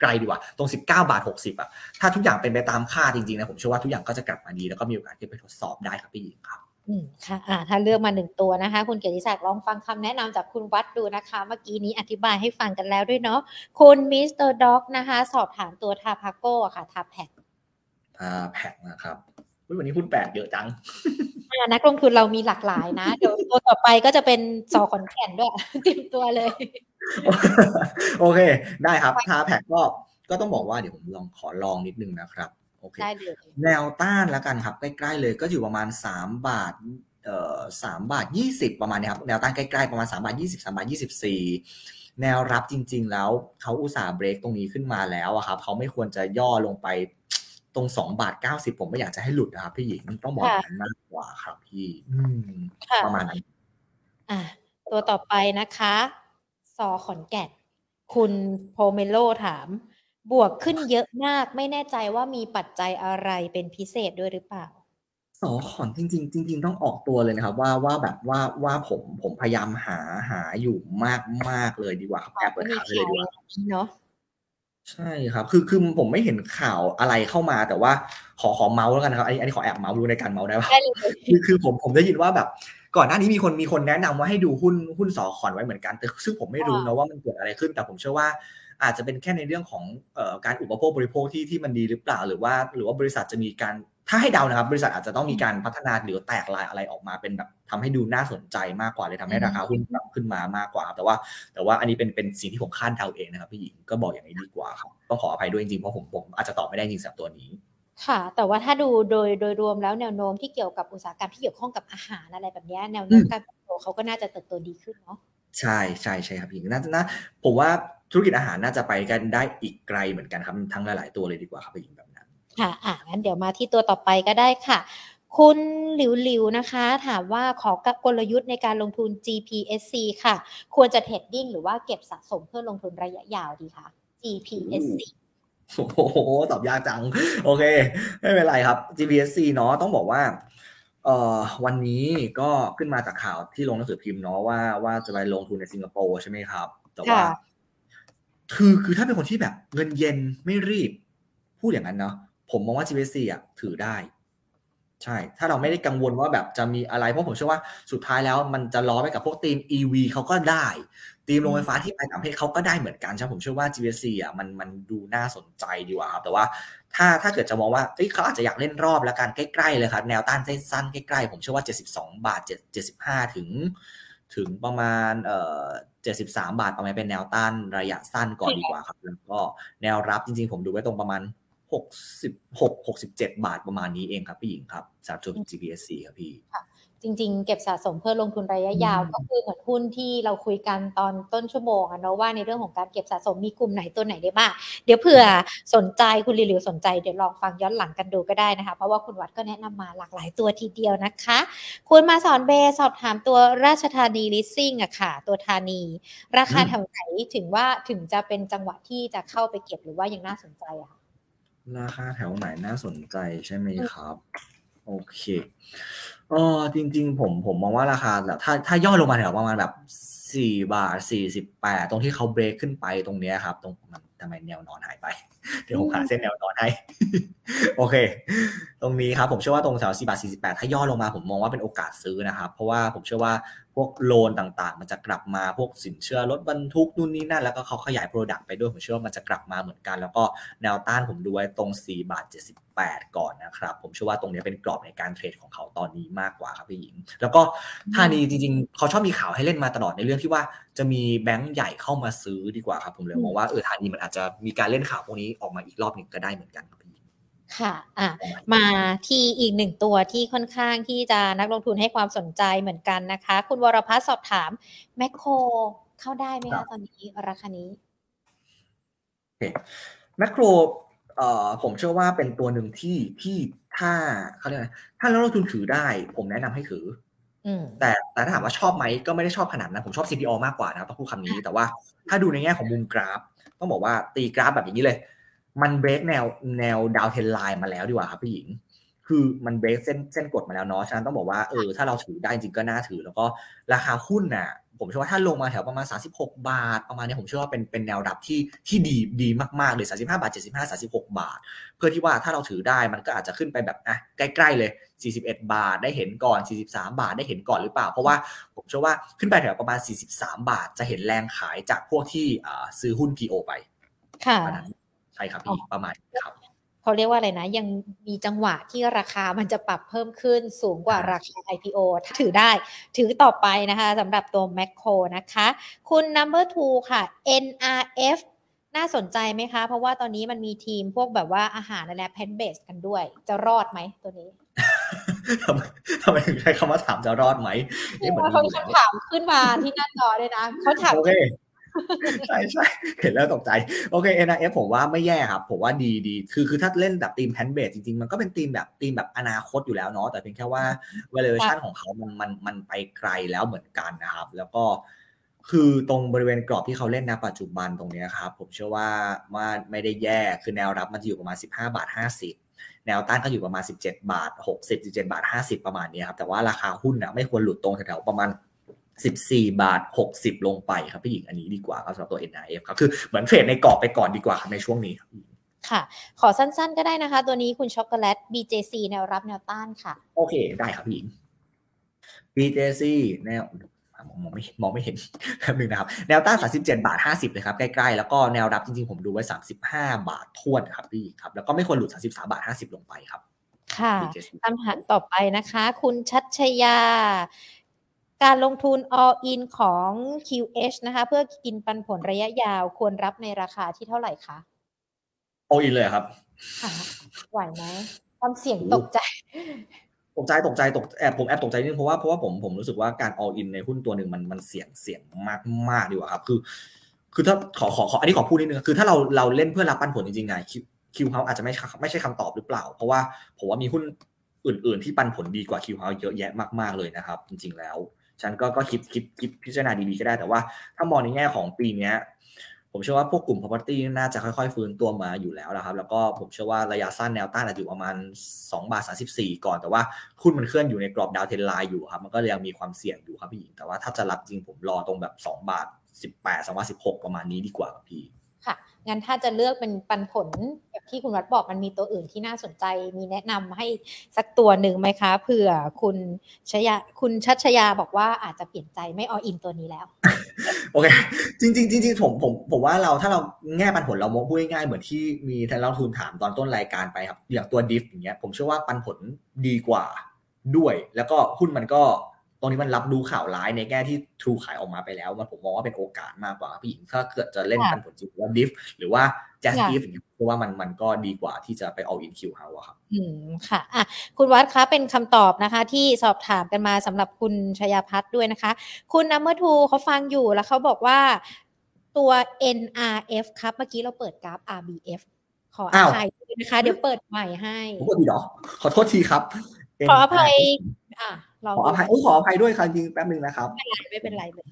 ไกลดีกว่าตรง 19 บาท 60อะถ้าทุกอย่างเป็นไปตามค่าจริงๆนะผมเชื่อว่าทุกอย่างก็จะกลับมาดีแล้วก็มีโอกาสที่ไปทดสอบได้ครับพี่หญิงครับ อืมค่ะอ่าถ้าเลือกมาหนึ่งตัวนะคะ คุณเกียรติศักดิ์ลองฟังคำแนะนำจากคุณวัดดูนะคะ เมื่อกี้นี้อธิบายให้ฟังกันแล้วด้วยเนาะคุณ Mr. Dog นะคะ สอบถามตัว TAPACO ค่ะ TAPAC TAPAC นะครับวันนี้หุ้นแปลกเยอะจังนักลงทุนเรามีหลากหลายนะเดี๋ยวตัวต่อไปก็จะเป็นสอขอนแก่นด้วยเตรียมตัวเลย โอเค ได้ครับทาแพ็กก็ก็ต้องบอกว่าเดี๋ยวผมลองขอลองนิดนึงนะครับ โอเคได้เลยแนวต้านแล้วกันครับใกล้ๆเลยก็อยู่ประมาณสามบาทเอ่อสามบาทยี่สิบประมาณนี้ครับแนวต้านใกล้ๆประมาณสามบาทยี่สิบสามบาทยี่สิบสี่แนวรับจริง ๆ แล้วเขาอุตส่าห์เบรกตรงนี้ขึ้นมาแล้วอะครับเขาไม่ควรจะย่อลงไปตรงสองบาทเก้าสิบผมไม่อยากจะให้หลุดนะครับพี่หญิงต้องบอกนั้นมากกว่าครับพี่ประมาณนั้นอะตัวต่อไปนะคะ ซอขอนแก่นคุณโพเมโลถาม บวกขึ้นเยอะมากไม่แน่ใจว่ามีปัจจัยอะไรเป็นพิเศษด้วยหรือเปล่าสอขอนจริง ๆ จริง ๆ ต้องออกตัวเลยนะครับว่าว่าแบบว่าว่าผมผมพยายามหาหาอยู่มากมากเลยดีกว่าแอบเปิดข่าวเลยดีกว่าเนาะใช่ครับคือคือผมไม่เห็นข่าวอะไรเข้ามาแต่ว่าขอขอเมาส์แล้วกันนะครับอันนี้อันนี้ขอแอบเมาส์ดูในการเมาส์ได้ป่ะคือคือผมผมได้ยินว่าแบบ ก่อนหน้านี้มีคนมีคนแนะนำว่าให้ดูหุ้นหุ้นสอขอนไว้เหมือนกันแต่ซึ่งผมไม่รู้นะว่ามันเกิดอะไรขึ้นแต่ผมเชื่อว่า อาจจะเป็นแค่ในเรื่องของการอุปโภคบริโภคที่ที่มันดีหรือเปล่า หรือว่าหรือว่าบริษัทจะมีการถ้าให้เดานะครับ บริษัทอาจจะต้องมีการพัฒนาหรือแตกลายอะไรออกมาเป็นแบบทำให้ดูน่าสนใจมากกว่าเลยทำให้ราคาหุ้นปรับขึ้นมามากกว่าแต่ว่าแต่ว่าอันนี้เป็นเป็นสิ่งที่ผมคาดเดาเองนะครับพี่หญิงก็บอกอย่างนี้ดีกว่าครับต้องขออภัยด้วยจริงๆเพราะผมผมอาจจะตอบไม่ได้จริงสำหรับตัวนี้ค่ะ แต่ว่าถ้าดูโดยโดยรวมแล้วแนวโน้มที่เกี่ยวกับอุตสาหกรรมที่เกี่ยวข้องกับอาหารอะไรแบบนี้แนวโน้มการเติบโตเขาก็น่าจะเติบโตดีขึ้นเนาะใช่ใช่ใช่ครับพี่น่าจะนะผมว่า ธุรกิจอาหารน่าจะไปกันได้อีกไกลเหมือนกันครับทั้งหลาย ๆ ตัวเลยดีกว่าครับพี่หญิงแบบนั้นค่ะอะงั้นเดี๋ยวมาที่ตัวต่อไปก็ได้ค่ะ คุณหลิวหลิวนะคะ ถามว่าขอกกลยุทธ์ในการลงทุน GPSC ค่ะ ควรจะเทรดดิ้งหรือว่าเก็บสะสมเพื่อลงทุนระยะยาวดีคะ GPSC โอ้โหตอบยากจัง โอเค ไม่เป็นไรครับ GPSC เนาะต้องบอกว่าเอ่อวันนี้ก็ขึ้นมาจากข่าวที่ลงหนังสือพิมพ์เนาะว่าว่าจะไปลงทุนในสิงคโปร์ใช่ไหมครับ แต่ว่า คือคือถ้าเป็นคนที่แบบเงินเย็นไม่รีบ พูดอย่างนั้นเนาะผมมองว่า GPSC อะถือได้ ใช่ ถ้าเราไม่ได้กังวลว่าแบบจะมีอะไร เพราะผมเชื่อว่าสุดท้ายแล้วมันจะล้อไปกับพวกทีม EV เขาก็ได้ทีมโรงไฟฟ้าที่ไปต่างประเทศเขาก็ได้เหมือนกันใช่ผมเชื่อว่า GSC อะมันมันดูน่าสนใจดีกว่าครับ แต่ว่าถ้าถ้าเกิดจะมองว่าเขาอาจจะอยากเล่นรอบแล้วกันใกล้ๆเลยครับแนวต้านสั้นใกล้ๆผมเชื่อว่า 72 บาท 75 ถึง ถึงประมาณเอ่อ73 บาทประมาณเป็นแนวต้านระยะสั้นก่อนดีกว่าครับ แล้วก็แนวรับจริงๆ ผมดูไว้ตรงประมาณ 66 67 บาทประมาณนี้เองครับพี่หญิงครับสำหรับตัว GPSC ครับพี่ จริง ๆ เก็บสะสมเพื่อลงทุนระยะยาว ก็คือเหมือนหุ้นที่เราคุยกันตอนต้นชั่วโมงอะเนาะว่าในเรื่องของการเก็บสะสมมีกลุ่มไหนตัวไหนได้บ้างเดี๋ยวเผื่อสนใจคุณลิลิวสนใจเดี๋ยวลองฟังย้อนหลังกันดูก็ได้นะคะ เพราะว่าคุณวัดก็แนะนำมาหลากหลายตัวทีเดียวนะคะ คุณมาสอนเบสอบถามตัวราชธานีลิสซิ่งอะค่ะ ตัวธานี ราคาแถวไหนถึงว่าถึงจะเป็นจังหวะที่จะเข้าไปเก็บหรือว่ายังน่าสนใจอะราคาแถวไหนน่าสนใจใช่ไหมครับ โอเคเออจริง ๆ ผมผมมองว่าราคาแบบถ้าถ้าย่อลงมาแถวประมาณแบบสี่บาทสี่สิบแปดตรงที่เขาเบรกขึ้นไปตรงเนี้ยครับ ตรงมัน ทำไมแนวนอนหายไป เดี๋ยวผมหาเส้นแนวนอนให้ โอเค ตรงนี้ครับ ผมเชื่อว่าตรงแถวสี่บาทสี่สิบแปดถ้าย่อลงมาผมมองว่าเป็นโอกาสซื้อนะครับ เพราะว่าผมเชื่อว่าพวก loan ต่างๆ มันจะกลับมาพวกสินเชื่อรถบรรทุกนู่นนี่นั่น แล้วก็เขาขยาย product ไปด้วย ผมเชื่อว่ามันจะกลับมาเหมือนกัน แล้วก็แนวต้านผมดูไว้ตรง4บาท78 ก่อนนะครับ ผมเชื่อว่าตรงนี้เป็นกรอบในการเทรดของเขาตอนนี้มากกว่าครับพี่หญิง แล้วก็ท่านี้จริง ๆ เขาชอบมีข่าวให้เล่นมาตลอดในเรื่องที่ว่า จะมีแบงก์ใหญ่เข้ามาซื้อดีกว่าครับผมเลยมองว่าเออท่านี้มันอาจจะมีการเล่นข่าวพวกนี้ออกมาอีกรอบหนึ่งก็ได้เหมือนกันครับค่ะ อะ มาที่อีกหนึ่งตัวที่ค่อนข้างที่จะนักลงทุนให้ความสนใจเหมือนกันนะคะ คุณวรพัฒน์สอบถามแมคโครเข้าได้ไหมคะตอนนี้ราคานี้แมคโครเอ่อผมเชื่อว่าเป็นตัวหนึ่งที่ที่ถ้าเขาเรียกอะไรถ้านักลงทุนถือได้ ผมแนะนำให้ถือ แต่แต่ถ้าถามว่าชอบไหมก็ไม่ได้ชอบขนาดนั้นผมชอบ CPO มากกว่านะต้องพูดคำนี้แต่ว่าถ้าดูในแง่ของมุมกราฟ ต้องบอกว่าตีกราฟแบบอย่างนี้เลย มันเบรกแนวแนวดาวเทนไลน์มาแล้วดีกว่าครับพี่หญิง คือมันเบรกเส้นเส้นกดมาแล้วเนาะฉะนั้นต้องบอกว่าเออถ้าเราถือได้จริงก็น่าถือ แล้วก็ราคาหุ้นน่ะผมเชื่อว่าถ้าลงมาแถวประมาณ 36 บาท ประมาณนี้ผมเชื่อว่าเป็นเป็นแนวรับที่ที่ดีดีมากๆเลย35 บาท 75 36 บาท เพื่อที่ว่าถ้าเราถือได้มันก็อาจจะขึ้นไปแบบอะใกล้ๆเลย 41 บาทได้เห็นก่อน 43 บาทได้เห็นก่อนหรือเปล่า เพราะว่าผมเชื่อว่าขึ้นไปแถวประมาณ 43 บาท จะเห็นแรงขายจากพวกที่ซื้อหุ้น PO ไปค่ะใช่ครับพี่ประมาณครับ เขาเรียกว่าอะไรนะ ยังมีจังหวะที่ราคามันจะปรับเพิ่มขึ้นสูงกว่าราคา IPO ถือได้ ถือต่อไปนะคะสำหรับตัว m a c โคนะคะ คุณ number two ค่ะ NRF น่าสนใจไหมคะ เพราะว่าตอนนี้มันมีทีมพวกแบบว่าอาหารและแพนเบสกันด้วย จะรอดไหมตัวนี้ทำไมทำไมถึงใช้คำว่าถามจะรอดไหมเหมือนเขาคำถามขึ้นมาที่หน้าจอเลยนะเขาถามโอเค ใช่ใช่เห็นแล้วตกใจ โอเค NRF ผมว่าไม่แย่ครับ ผมว่าดีดีคือคือถ้าเล่นแบบทีมแพนเบสจริง ๆ มันก็เป็นทีมแบบทีมแบบอนาคตอยู่แล้วเนาะแต่เพียงแค่ว่า valuation ของเขามันมันมันไปไกลแล้วเหมือนกันนะครับ แล้วก็คือตรงบริเวณกรอบที่เขาเล่นนะปัจจุบันตรงนี้ครับ ผมเชื่อว่าว่าไม่ได้แย่คือแนวรับมันจะอยู่ประมาณ 15 บาท 50 แนวต้านก็อยู่ประมาณ 17 บาท 60 17 บาท 50 ประมาณนี้ครับแต่ว่าราคาหุ้นนะไม่ควรหลุดตรงแถวๆประมาณ 14 บาท 60 ลงไปครับพี่หญิงอันนี้ดีกว่าครับสำหรับตัว NRF ครับคือเหมือนเทรดในกรอบไปก่อนดีกว่าครับในช่วงนี้ครับค่ะ ขอสั้นๆก็ได้นะคะ ตัวนี้คุณช็อกโกแลต BJC แนวรับแนวต้านค่ะ โอเคได้ครับพี่หญิง BJC แนวมองไม่มองไม่เห็นแป๊บนึงนะครับ แนวต้าน 37 บาท 50 เลยครับใกล้ๆ แล้วก็แนวรับจริงๆ ผมดูไว้ 35 บาททวนครับพี่ครับ แล้วก็ไม่ควรหลุด 33 บาท 50 ลงไปครับ ค่ะ BJC คำถามต่อไปนะคะ คุณชัชยา การลงทุน all in ของ QH นะคะ เพื่อกินปันผลระยะยาวควรรับในราคาที่เท่าไหร่คะโออินเลยครับค่ะไหวไหมความเสี่ยงตกใจ ตกใจตกใจตกแอบผมแอบตกใจนิดนึงเพราะว่าเพราะว่าผมผมรู้สึกว่าการ all in ในหุ้นตัวหนึ่งมันมันเสี่ยงเสี่ยงมากมากดีกว่าครับ คือ คือถ้าขอขอขออันนี้ขอพูดนิดนึงคือถ้าเราเราเล่นเพื่อรับปันผลจริงๆไงคิวคิวเฮาอาจจะไม่ไม่ใช่คำตอบหรือเปล่า เพราะว่าผมว่ามีหุ้นอื่น ๆ ที่ปันผลดีกว่าคิวเฮาเยอะแยะมากๆเลยนะครับ จริง ๆแล้ว ฉันก็ก็คิดคิดคิดพิจารณาดีๆก็ได้แต่ว่า ถ้ามองในแง่ของปีเนี้ยผมเชื่อว่าพวกกลุ่ม property น่าจะค่อยๆ ฟื้นตัวมาอยู่แล้วนะครับ แล้วก็ผมเชื่อว่าระยะสั้นแนวต้านอาจจะอยู่ประมาณ 2 บาท 34 ก่อนแต่ว่าหุ้นมันเคลื่อนอยู่ในกรอบดาวเทนไลน์อยู่ครับ มันก็ยังมีความเสี่ยงอยู่ครับพี่หญิง แต่ว่าถ้าจะรับจริงผมรอตรงแบบ 2 บาท 18 2บาท16 ประมาณนี้ดีกว่าครับพี่ค่ะ งั้นถ้าจะเลือกเป็นปันผลแบบที่คุณวัดบอกมันมีตัวอื่นที่น่าสนใจ มีแนะนำให้สักตัวหนึ่งไหมคะเผื่อคุณชยาคุณชัชยาบอกว่าอาจจะเปลี่ยนใจไม่ออินตัวนี้แล้ว โอเค จริงๆจริงผมผมผมว่าเราถ้าเราแง่ปันผลเรามองพูดง่ายๆเหมือนที่มีท่านเราทุนถามตอนต้นรายการไปครับ อย่างตัวดิฟอย่างเงี้ยผมเชื่อว่าปันผลดีกว่าด้วย แล้วก็หุ้นมันก็ รงนี้มันรับดูข่าวร้ายในแง่ที่ทรูขายออกมาไปแล้ว มันผมมองว่าเป็นโอกาสมากกว่าพี่หญิงถ้าเกิดจะเล่นปันผลจริงว่าดิฟหรือว่าแจสดิฟอย่างเงี้ยเพราะว่ามันมันก็ดีกว่าที่จะไปเอาอินคิวเฮาอะครับ อืมค่ะอะ คุณวัดคะเป็นคำตอบนะคะ ที่สอบถามกันมาสำหรับคุณชยาพัฒน์ด้วยนะคะ คุณ Number Two เขาฟังอยู่แล้วเขาบอกว่าตัว NRF ครับ เมื่อกี้เราเปิดกราฟ RBF ขออภัยด้วยนะคะ เดี๋ยวเปิดใหม่ให้ขอโทษทีเหรอขอโทษทีครับ ขออภัย อะเราขออภัยขออภัยด้วยครับจริงแป๊บนึงนะครับ ไม่เป็นไรเลย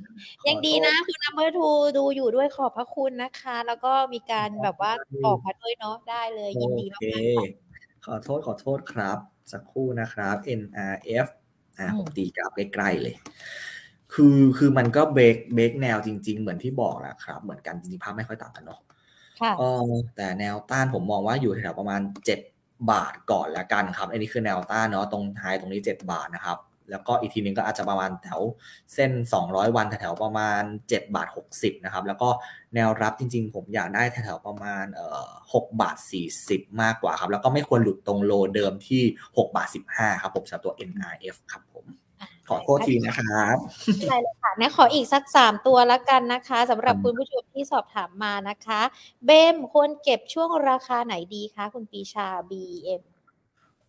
ยังดีนะคุณ Number Two ดูอยู่ด้วยขอบพระคุณนะคะ แล้วก็มีการแบบว่าบอกมาด้วยเนาะได้เลย ยินดีมากขอโทษขอโทษครับ สักครู่นะครับ NRF อ่าผมตีกราฟใกล้ๆเลย คือคือมันก็เบรกเบรกแนวจริง ๆ เหมือนที่บอกแหละครับ เหมือนกันจริงๆภาพไม่ค่อยต่างกันเนาะค่ะเออแต่แนวต้านผมมองว่าอยู่แถวประมาณ7 บาทก่อนละกันครับ อันนี้คือแนวต้านเนาะตรงท้ายตรงนี้ 7 บาทนะครับ แล้วก็อีกทีนึงก็อาจจะประมาณแถวเส้น 200 วันแถวประมาณ 7 บาท 60 นะครับ แล้วก็แนวรับจริง ๆ ผมอยากได้แถวประมาณเอ่อ6บาท 40 มากกว่าครับ แล้วก็ไม่ควรหลุดตรงโลเดิมที่ 6 บาท 15 ครับผมสำหรับตัว NRF ครับผม อโทษทีนะครับไม่เป็นไรเลยค่ะนะขออีกสักสามตัวละกันนะคะสำหรับคุณผู้ชมที่สอบถามมานะคะ เบมควรเก็บช่วงราคาไหนดีคะคุณปีชา BM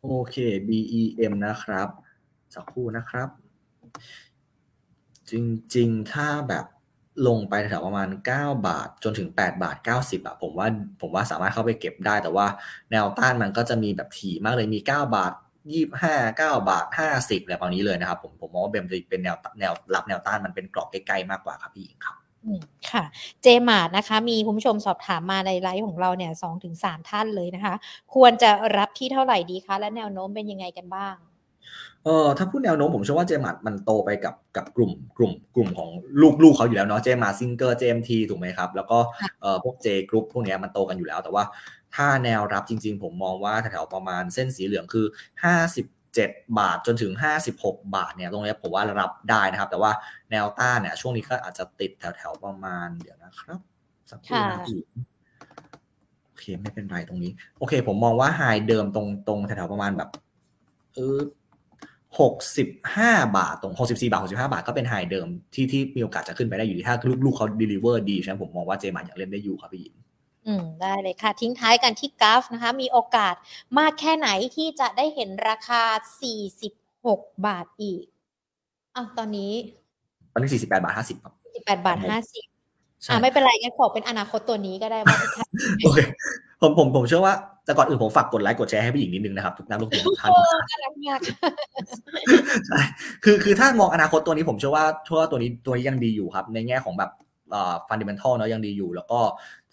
โอเค BEM นะครับ สักครู่นะครับ จริงๆ ถ้าแบบลงไปแถวประมาณ 9 บาทจนถึง 8 บาท 90อะผมว่าผมว่าสามารถเข้าไปเก็บได้ แต่ว่าแนวต้านมันก็จะมีแบบถี่มากเลยมี 9 บาท 25 9บาท50อะไรประมาณนี้เลยนะครับผมผมมองว่าเบมจะเป็นแนวแนวรับแนวต้านมันเป็นกรอบใกล้ๆมากกว่าครับพี่หญิงครับอืมค่ะเจมาร์นะคะ มีคุณผู้ชมสอบถามมาในไลฟ์ของเราเนี่ยสองถึงสามท่านเลยนะคะ ควรจะรับที่เท่าไหร่ดีคะ และแนวโน้มเป็นยังไงกันบ้างเออถ้าพูดแนวโน้มผมเชื่อว่า JMART มันโตไปกับกับกลุ่มกลุ่มกลุ่มของลูกลูกเขาอยู่แล้วเนาะ JMART Singer JMT ถูกไหมครับ แล้วก็เออพวก J Group พวกเนี้ยมันโตกันอยู่แล้วแต่ว่า ถ้าแนวรับจริง ๆ ผมมองว่าแถวๆประมาณเส้นสีเหลืองคือ 57 บาทจนถึง 56 บาทเนี่ยตรงนี้ผมว่ารับได้นะครับ แต่ว่าแนวต้านเนี่ยช่วงนี้ก็อาจจะติดแถวๆประมาณเดี๋ยวนะครับสักครู่นะพี่โอเคเคไม่เป็นไรตรงนี้ โอเค ผมมองว่าไฮเดิมตรงตรงแถวๆประมาณแบบเออหกสิบห้าบาทตรงหกสิบสี่บาทหกสิบห้าบาทก็เป็นไฮเดิมที่ที่มีโอกาสจะขึ้นไปได้อยู่ถ้าลูกๆเขา deliver ดีฉะนั้นผมมองว่าเจมันยังเล่นได้อยู่ครับพี่ยิน อืมได้เลยค่ะ ทิ้งท้ายกันที่กราฟนะคะ มีโอกาสมากแค่ไหนที่จะได้เห็นราคา 46 บาทอีกอะตอนนี้ ตอนนี้ 48 บาท 50ครับ48 บาท 50อ่าไม่เป็นไรงั้นขอเป็นอนาคตตัวนี้ก็ได้ว่าโอเคผมผมผมเชื่อว่าแต่ก่อนอื่นผมฝากกดไลค์กดแชร์ให้พี่หญิงนิดนึงนะครับทุกนักลงทุนทุกท่านใช่คือคือถ้ามองอนาคตตัวนี้ผมเชื่อว่าทั่วตัวนี้ตัวนี้ยังดีอยู่ครับ ในแง่ของแบบ fundamental เนาะยังดีอยู่ แล้วก็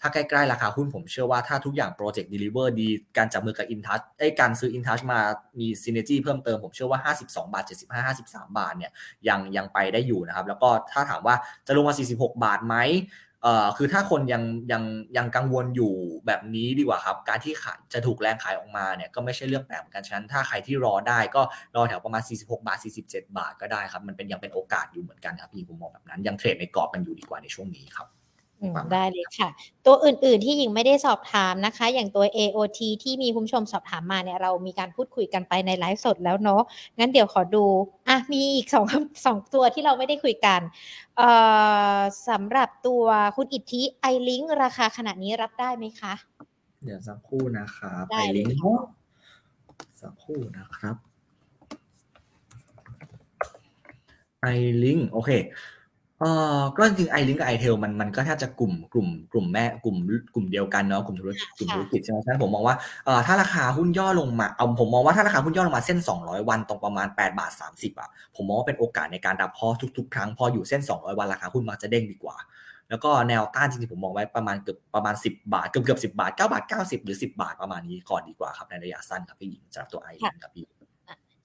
ถ้าใกล้ๆราคาหุ้นผมเชื่อว่าถ้าทุกอย่าง project deliver ดี การจับมือกับอินทัชไอ้การซื้ออินทัชมามี synergy เพิ่มเติม ผมเชื่อว่า 52 บาท 75 53 บาทเนี่ยยังยังไปได้อยู่นะครับ แล้วก็ถ้าถามว่าจะลงมา 46 บาทไหมเอ่อคือถ้าคนยังยังยังกังวลอยู่แบบนี้ดีกว่าครับ การที่ขายจะถูกแรงขายออกมาเนี่ยก็ไม่ใช่เรื่องแปลกเหมือนกันฉะนั้นถ้าใครที่รอได้ก็รอแถวประมาณ 46 บาท 47 บาทก็ได้ครับ มันเป็นยังเป็นโอกาสอยู่เหมือนกันครับพี่ผมมองแบบนั้นยังเทรดในกรอบกันอยู่ดีกว่าในช่วงนี้ครับ ได้เลยค่ะ ตัวอื่นๆที่ยิงไม่ได้สอบถามนะคะ อย่างตัว AOT ที่มีคุณผู้ชมสอบถามมาเนี่ยเรามีการพูดคุยกันไปในไลฟ์สดแล้วเนาะงั้นเดี๋ยวขอดูอะมีอีกสองสองตัวที่เราไม่ได้คุยกันเอ่อสำหรับตัวคุณอิทธิไอลิงราคาขนาดนี้รับได้ไหมคะ เดี๋ยวสักครู่นะครับไอลิงสักครู่นะครับไอลิงโอเค เออก็จริงไอลิงกับไอเทลมันมันก็แทบจะกลุ่มกลุ่มกลุ่มแม่กลุ่มกลุ่มเดียวกันเนาะกลุ่มธุรกิจกลุ่มธุรกิจใช่ไหมฉะนั้นผมมองว่าเออถ้าราคาหุ้นย่อลงมาเอาผมมองว่าถ้าราคาหุ้นย่อลงมาเส้น 200 วันตรงประมาณ8บาท30อะผมมองว่าเป็นโอกาสในการรับพอทุกๆ ครั้งพออยู่เส้น 200 วันราคาหุ้นมักจะเด้งดีกว่า แล้วก็แนวต้านจริงๆผมมองไว้ประมาณเกือบประมาณ 10 บาทเกือบเกือบ10บาท9บาท90 หรือ 10 บาทประมาณนี้ก่อนดีกว่าครับในระยะสั้นครับพี่หญิงสำหรับตัวไอลิงครับพี่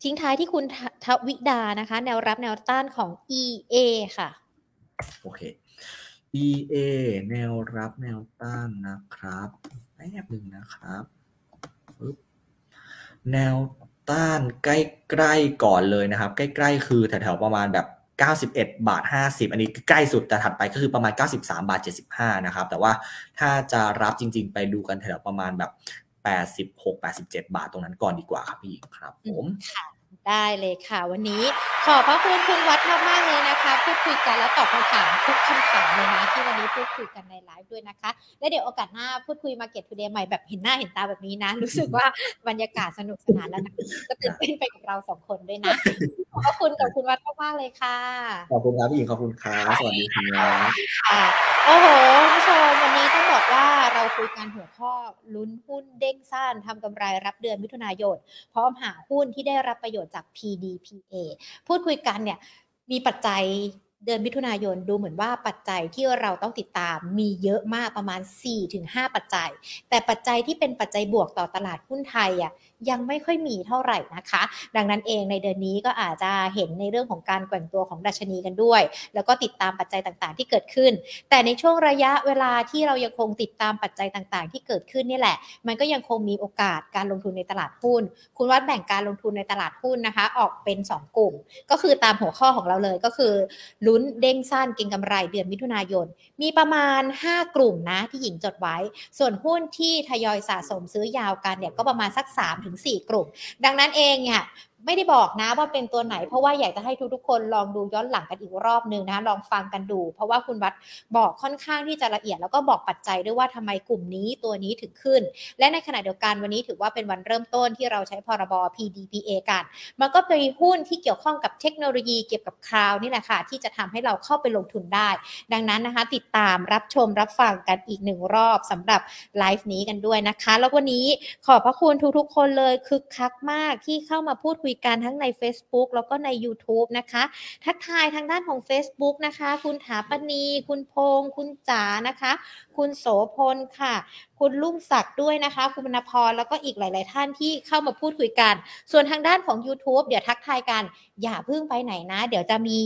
ทิ้งท้ายที่คุณทวิดานะคะ แนวรับแนวต้านของ EA ค่ะ โอเค EA แนวรับแนวต้านนะครับแป๊บหนึ่งนะครับปึ๊บแนวต้านใกล้ๆก่อนเลยนะครับ ใกล้ๆ คือแถวๆประมาณแบบ 91 บาท 50 อันนี้ใกล้สุดแต่ถัดไปก็คือประมาณ 93 บาท 75 นะครับ แต่ว่าถ้าจะรับจริงๆ ไปดูกันแถวประมาณแบบ 86 87 บาทตรงนั้นก่อนดีกว่าครับพี่หญิงครับผมค่ะ ได้เลยค่ะ วันนี้ขอบพระคุณคุณวัดมากๆเลยนะคะ พูดคุยกันแล้วตอบคำถามทุกคำถามเลยนะที่วันนี้พูดคุยกันในไลฟ์ด้วยนะคะ และเดี๋ยวโอกาสหน้าพูดคุยมาเก็ตทูเดย์ใหม่แบบเห็นหน้าเห็นตาแบบนี้นะ รู้สึกว่าบรรยากาศสนุกสนานแล้วนะก็ตื่นเต้นไปกับเราสองคนด้วยนะ อบคุณกับคุณวัดมากๆเลยค่ะ ขอบคุณครับพี่หญิงขอบคุณครับสวัสดีครับโอ้โหผู้ชมวันนี้ต้องบอกว่าเราคุยกันหัวข้อลุ้นหุ้นเด้งสั้นทำกำไรรับเดือนมิถุนายน พร้อมหาหุ้นที่ได้รับประโยชน์จาก PDPA พูดคุยกันเนี่ยมีปัจจัยเดือนมิถุนายนดูเหมือนว่าปัจจัยที่เราต้องติดตามมีเยอะมากประมาณ 4-5 ปัจจัย แต่ปัจจัยที่เป็นปัจจัยบวกต่อตลาดหุ้นไทยอะยังไม่ค่อยมีเท่าไหร่นะคะ ดังนั้นเองในเดือนนี้ก็อาจจะเห็นในเรื่องของการแกว่งตัวของดัชนีกันด้วย แล้วก็ติดตามปัจจัยต่างๆ ที่เกิดขึ้น แต่ในช่วงระยะเวลาที่เรายังคงติดตามปัจจัยต่างๆ ที่เกิดขึ้นนี่แหละ มันก็ยังคงมีโอกาสการลงทุนในตลาดหุ้น คุณวัดแบ่งการลงทุนในตลาดหุ้นนะคะ ออกเป็น 2 กลุ่ม ก็คือตามหัวข้อของเราเลยก็คือลุ้นเด้งสั้นเก็งกำไรเดือนมิถุนายน มีประมาณ 5 กลุ่มนะที่หญิงจดไว้ ส่วนหุ้นที่ทยอยสะสมซื้อยาวกันเนี่ยก็ประมาณสัก3-4 กลุ่ม ดังนั้นเองเนี่ย ไม่ได้บอกนะว่าเป็นตัวไหน เพราะว่าอยากจะให้ทุกๆคนลองดูย้อนหลังกันอีกรอบหนึ่งนะลองฟังกันดู เพราะว่าคุณวัดบอกค่อนข้างที่จะละเอียด แล้วก็บอกปัจจัยด้วยว่าทำไมกลุ่มนี้ตัวนี้ถึงขึ้น และในขณะเดียวกันวันนี้ถือว่าเป็นวันเริ่มต้นที่เราใช้พรบ PDPA กัน มันก็เป็นหุ้นที่เกี่ยวข้องกับเทคโนโลยีเกี่ยวกับคลาวนี่แหละค่ะที่จะทำให้เราเข้าไปลงทุนได้ ดังนั้นนะคะ ติดตามรับชมรับฟังกันอีกหนึ่งรอบสำหรับไลฟ์นี้กันด้วยนะคะ แล้ววันนี้ขอบพระคุณทุกๆคนเลยคึกคักมากที่เข้ามาพูดคุยกันทั้งใน Facebook แล้วก็ใน YouTube นะคะ ทักทายทางด้านของ Facebook นะคะ คุณถาปณี คุณพงคุณจ๋านะคะ คุณโสพลค่ะ คุณลุงศักดิ์ด้วยนะคะ คุณบรรพรแล้วก็อีกหลาย ๆ ท่านที่เข้ามาพูดคุยกัน ส่วนทางด้านของ YouTube เดี๋ยวทักทายกัน อย่าเพิ่งไปไหนนะ เดี๋ยวจะมี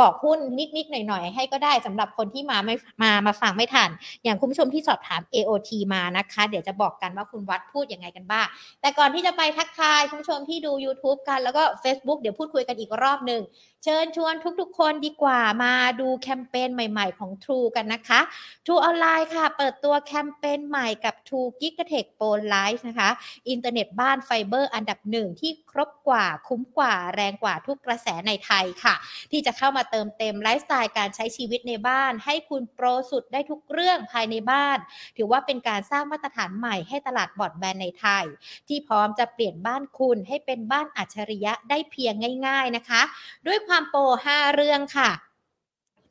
บอกหุ้นนิด ๆ หน่อย ๆ ให้ก็ได้สำหรับคนที่มาไม่มามาฟังไม่ทัน อย่างคุณผู้ชมที่สอบถาม AOT มานะคะ เดี๋ยวจะบอกกันว่าคุณวัดพูดยังไงกันบ้าง แต่ก่อนที่จะไปทักทายคุณผู้ชมที่ดู YouTube กันแล้วก็ Facebook เดี๋ยวพูดคุยกันอีกรอบหนึ่ง เชิญชวนทุกๆ คนดีกว่ามาดูแคมเปญใหม่ๆของ True กันนะคะ True ออนไลน์ค่ะ เปิดตัวแคมเปญใหม่กับ True g i g a t e c h Pro Life นะคะ อินเทอร์เน็ตบ้านไฟเบอร์อันดับหนึ่งที่ครบกว่าคุ้มกว่าแรงกว่าทุกกระแสในไทยค่ะ ที่จะเข้ามาเติมเต็มไลฟ์สไตล์การใช้ชีวิตในบ้าน ให้คุณโปรสุดได้ทุกเรื่องภายในบ้าน ถือว่าเป็นการสร้างมาตรฐานใหม่ให้ตลาดบอดแบนในไทย ที่พร้อมจะเปลี่ยนบ้านคุณให้เป็นบ้านอัจฉริยะได้เพียงง่าย ๆนะคะ ด้วยความความโปร 5 เรื่องค่ะ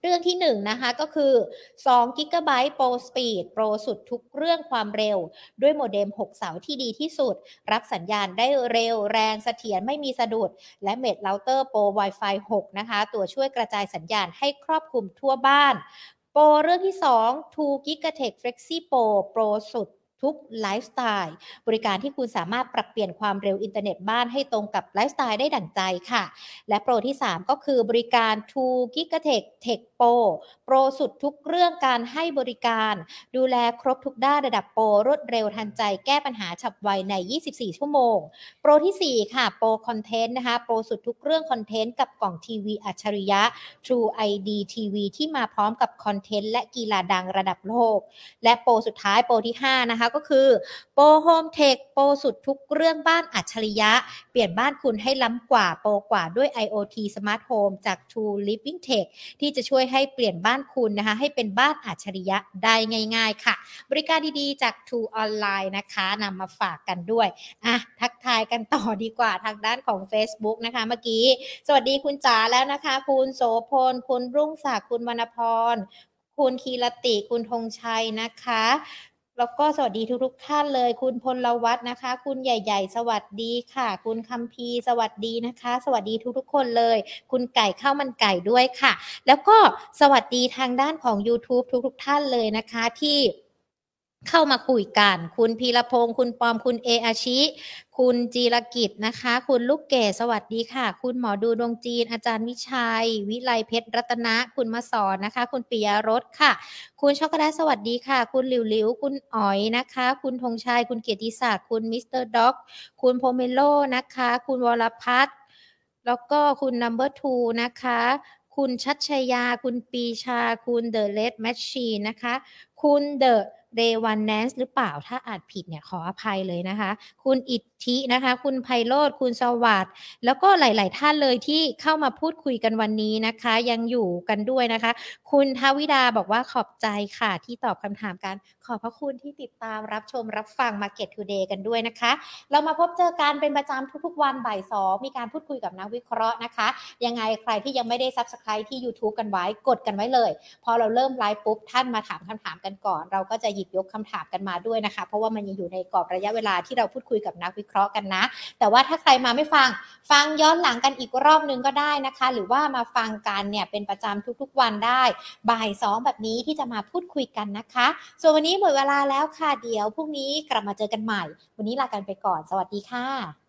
เรื่องที่ 1นนะคะก็คือ2 g b Pro Speed โปรสุดทุกเรื่องความเร็ว ด้วยโมเด็ม 6 เสาที่ดีที่สุด รับสัญญาณได้เร็วแรงเสถียรไม่มีสะดุด และเมดเราเตอร์โปร Wi-Fi 6 นะคะ ตัวช่วยกระจายสัญญาณให้ครอบคลุมทั่วบ้านโปรเรื่องที่ 2 2 g i g a t e c h Flexi Pro โปรสุด ทุกไลฟ์สไตล์บริการที่คุณสามารถปรับเปลี่ยนความเร็วอินเทอร์เน็ตบ้านให้ตรงกับไลฟ์สไตล์ได้ดั่งใจค่ะ และโปรที่ 3 ก็คือบริการ2 g i g a t e c h Tech Pro โปรสุดทุกเรื่องการให้บริการ ดูแลครบทุกด้านระดับโปรรวดเร็วทันใจแก้ปัญหาฉับไวใน 24 ชั่วโมง โปรที่ 4 ค่ะ โปรคอนเทนต์นะคะ โปรสุดทุกเรื่องคอนเทนต์กับกล่องทีวีอัจฉริยะ True ID TV ที่มาพร้อมกับคอนเทนต์และกีฬาดังระดับโลก และโปรสุดท้ายโปรที่ 5 นะคะก็คือโปรโฮมเทคโปรสุดทุกเรื่องบ้านอัจฉริยะ เปลี่ยนบ้านคุณให้ล้ำกว่าโปรกว่าด้วย IoT Smart Home จาก True Living Tech ที่จะช่วยให้เปลี่ยนบ้านคุณนะคะ ให้เป็นบ้านอัจฉริยะได้ง่าย ๆ ค่ะ บริการดีๆ จาก True Online นะคะนำมาฝากกันด้วยอะทักทายกันต่อดีกว่าทางด้านของ Facebook นะคะเมื่อกี้ สวัสดีคุณจ๋าแล้วนะคะ คุณโสพล คุณรุ่งศักดิ์คุณวรรณพรคุณคีรติ คุณธงชัยนะคะ แล้วก็สวัสดีทุกๆท่านเลย คุณพลวัฒนะคะ คุณใหญ่ ๆ สวัสดีค่ะ คุณคัมพีสวัสดีนะคะ สวัสดีทุกๆ คนเลย คุณไก่ข้าวมันไก่ด้วยค่ะ แล้วก็สวัสดีทางด้านของ YouTube ทุกๆ ท่านเลยนะคะที่ เข้ามาคุยกัน คุณพีรพงศ์คุณปอมคุณเออาชิ คุณจีรกิจนะคะ คุณลูกเกดสวัสดีค่ะ คุณหมอดูดวงจีน อาจารย์วิชัย วิไลเพชรรัตนะ คุณมาสอนนะคะ คุณปิยรสค่ะ คุณช็อกโกแลตสวัสดีค่ะ คุณหลิวหลิวคุณอ๋อยนะคะ คุณธงชัย คุณเกียรติศักดิ์คุณมิสเตอร์ด็อกคุณโพเมโลนะคะ คุณวรพัฒน์แล้วก็คุณนัมเบอร์ทูนะคะคุณชัดชยา คุณปีชา คุณเดอะเลดแมชชีนะคะ คุณเดอะ เรวันแนนส์หรือเปล่าถ้าอ่านผิดเนี่ยขออภัยเลยนะคะ คุณอิท ธินะคะ คุณไพโรธคุณสวัสด์แล้วก็หลาย ๆ ท่านเลยที่เข้ามาพูดคุยกันวันนี้นะคะ ยังอยู่กันด้วยนะคะ คุณทวิดาบอกว่าขอบใจค่ะ ที่ตอบคำถามกัน ขอบพระคุณที่ติดตามรับชมรับฟัง Market Today กันด้วยนะคะ เรามาพบเจอกันเป็นประจำทุก ๆ วันบ่ายสองมีการพูดคุยกับนักวิเคราะห์นะคะ ยังไงใครที่ยังไม่ได้ Subscribe ที่ YouTube กันไว้กดกันไว้เลย พอเราเริ่มไลฟ์ปุ๊บท่านมาถามคำถามกันก่อน เราก็จะหยิบยกคำถามกันมาด้วยนะคะ เพราะว่ามันยังอยู่ในกรอบระยะเวลาที่เราพูดคุยกับนักวิเคราะห์เพราะกันนะ แต่ว่าถ้าใครมาไม่ฟังฟังย้อนหลังกันอีกรอบนึงก็ได้นะคะ หรือว่ามาฟังกันเนี่ยเป็นประจำทุกๆวันได้ บ่ายสองแบบนี้ที่จะมาพูดคุยกันนะคะ ส่วนวันนี้หมดเวลาแล้วค่ะเดี๋ยวพรุ่งนี้กลับมาเจอกันใหม่ วันนี้ลากันไปก่อน สวัสดีค่ะ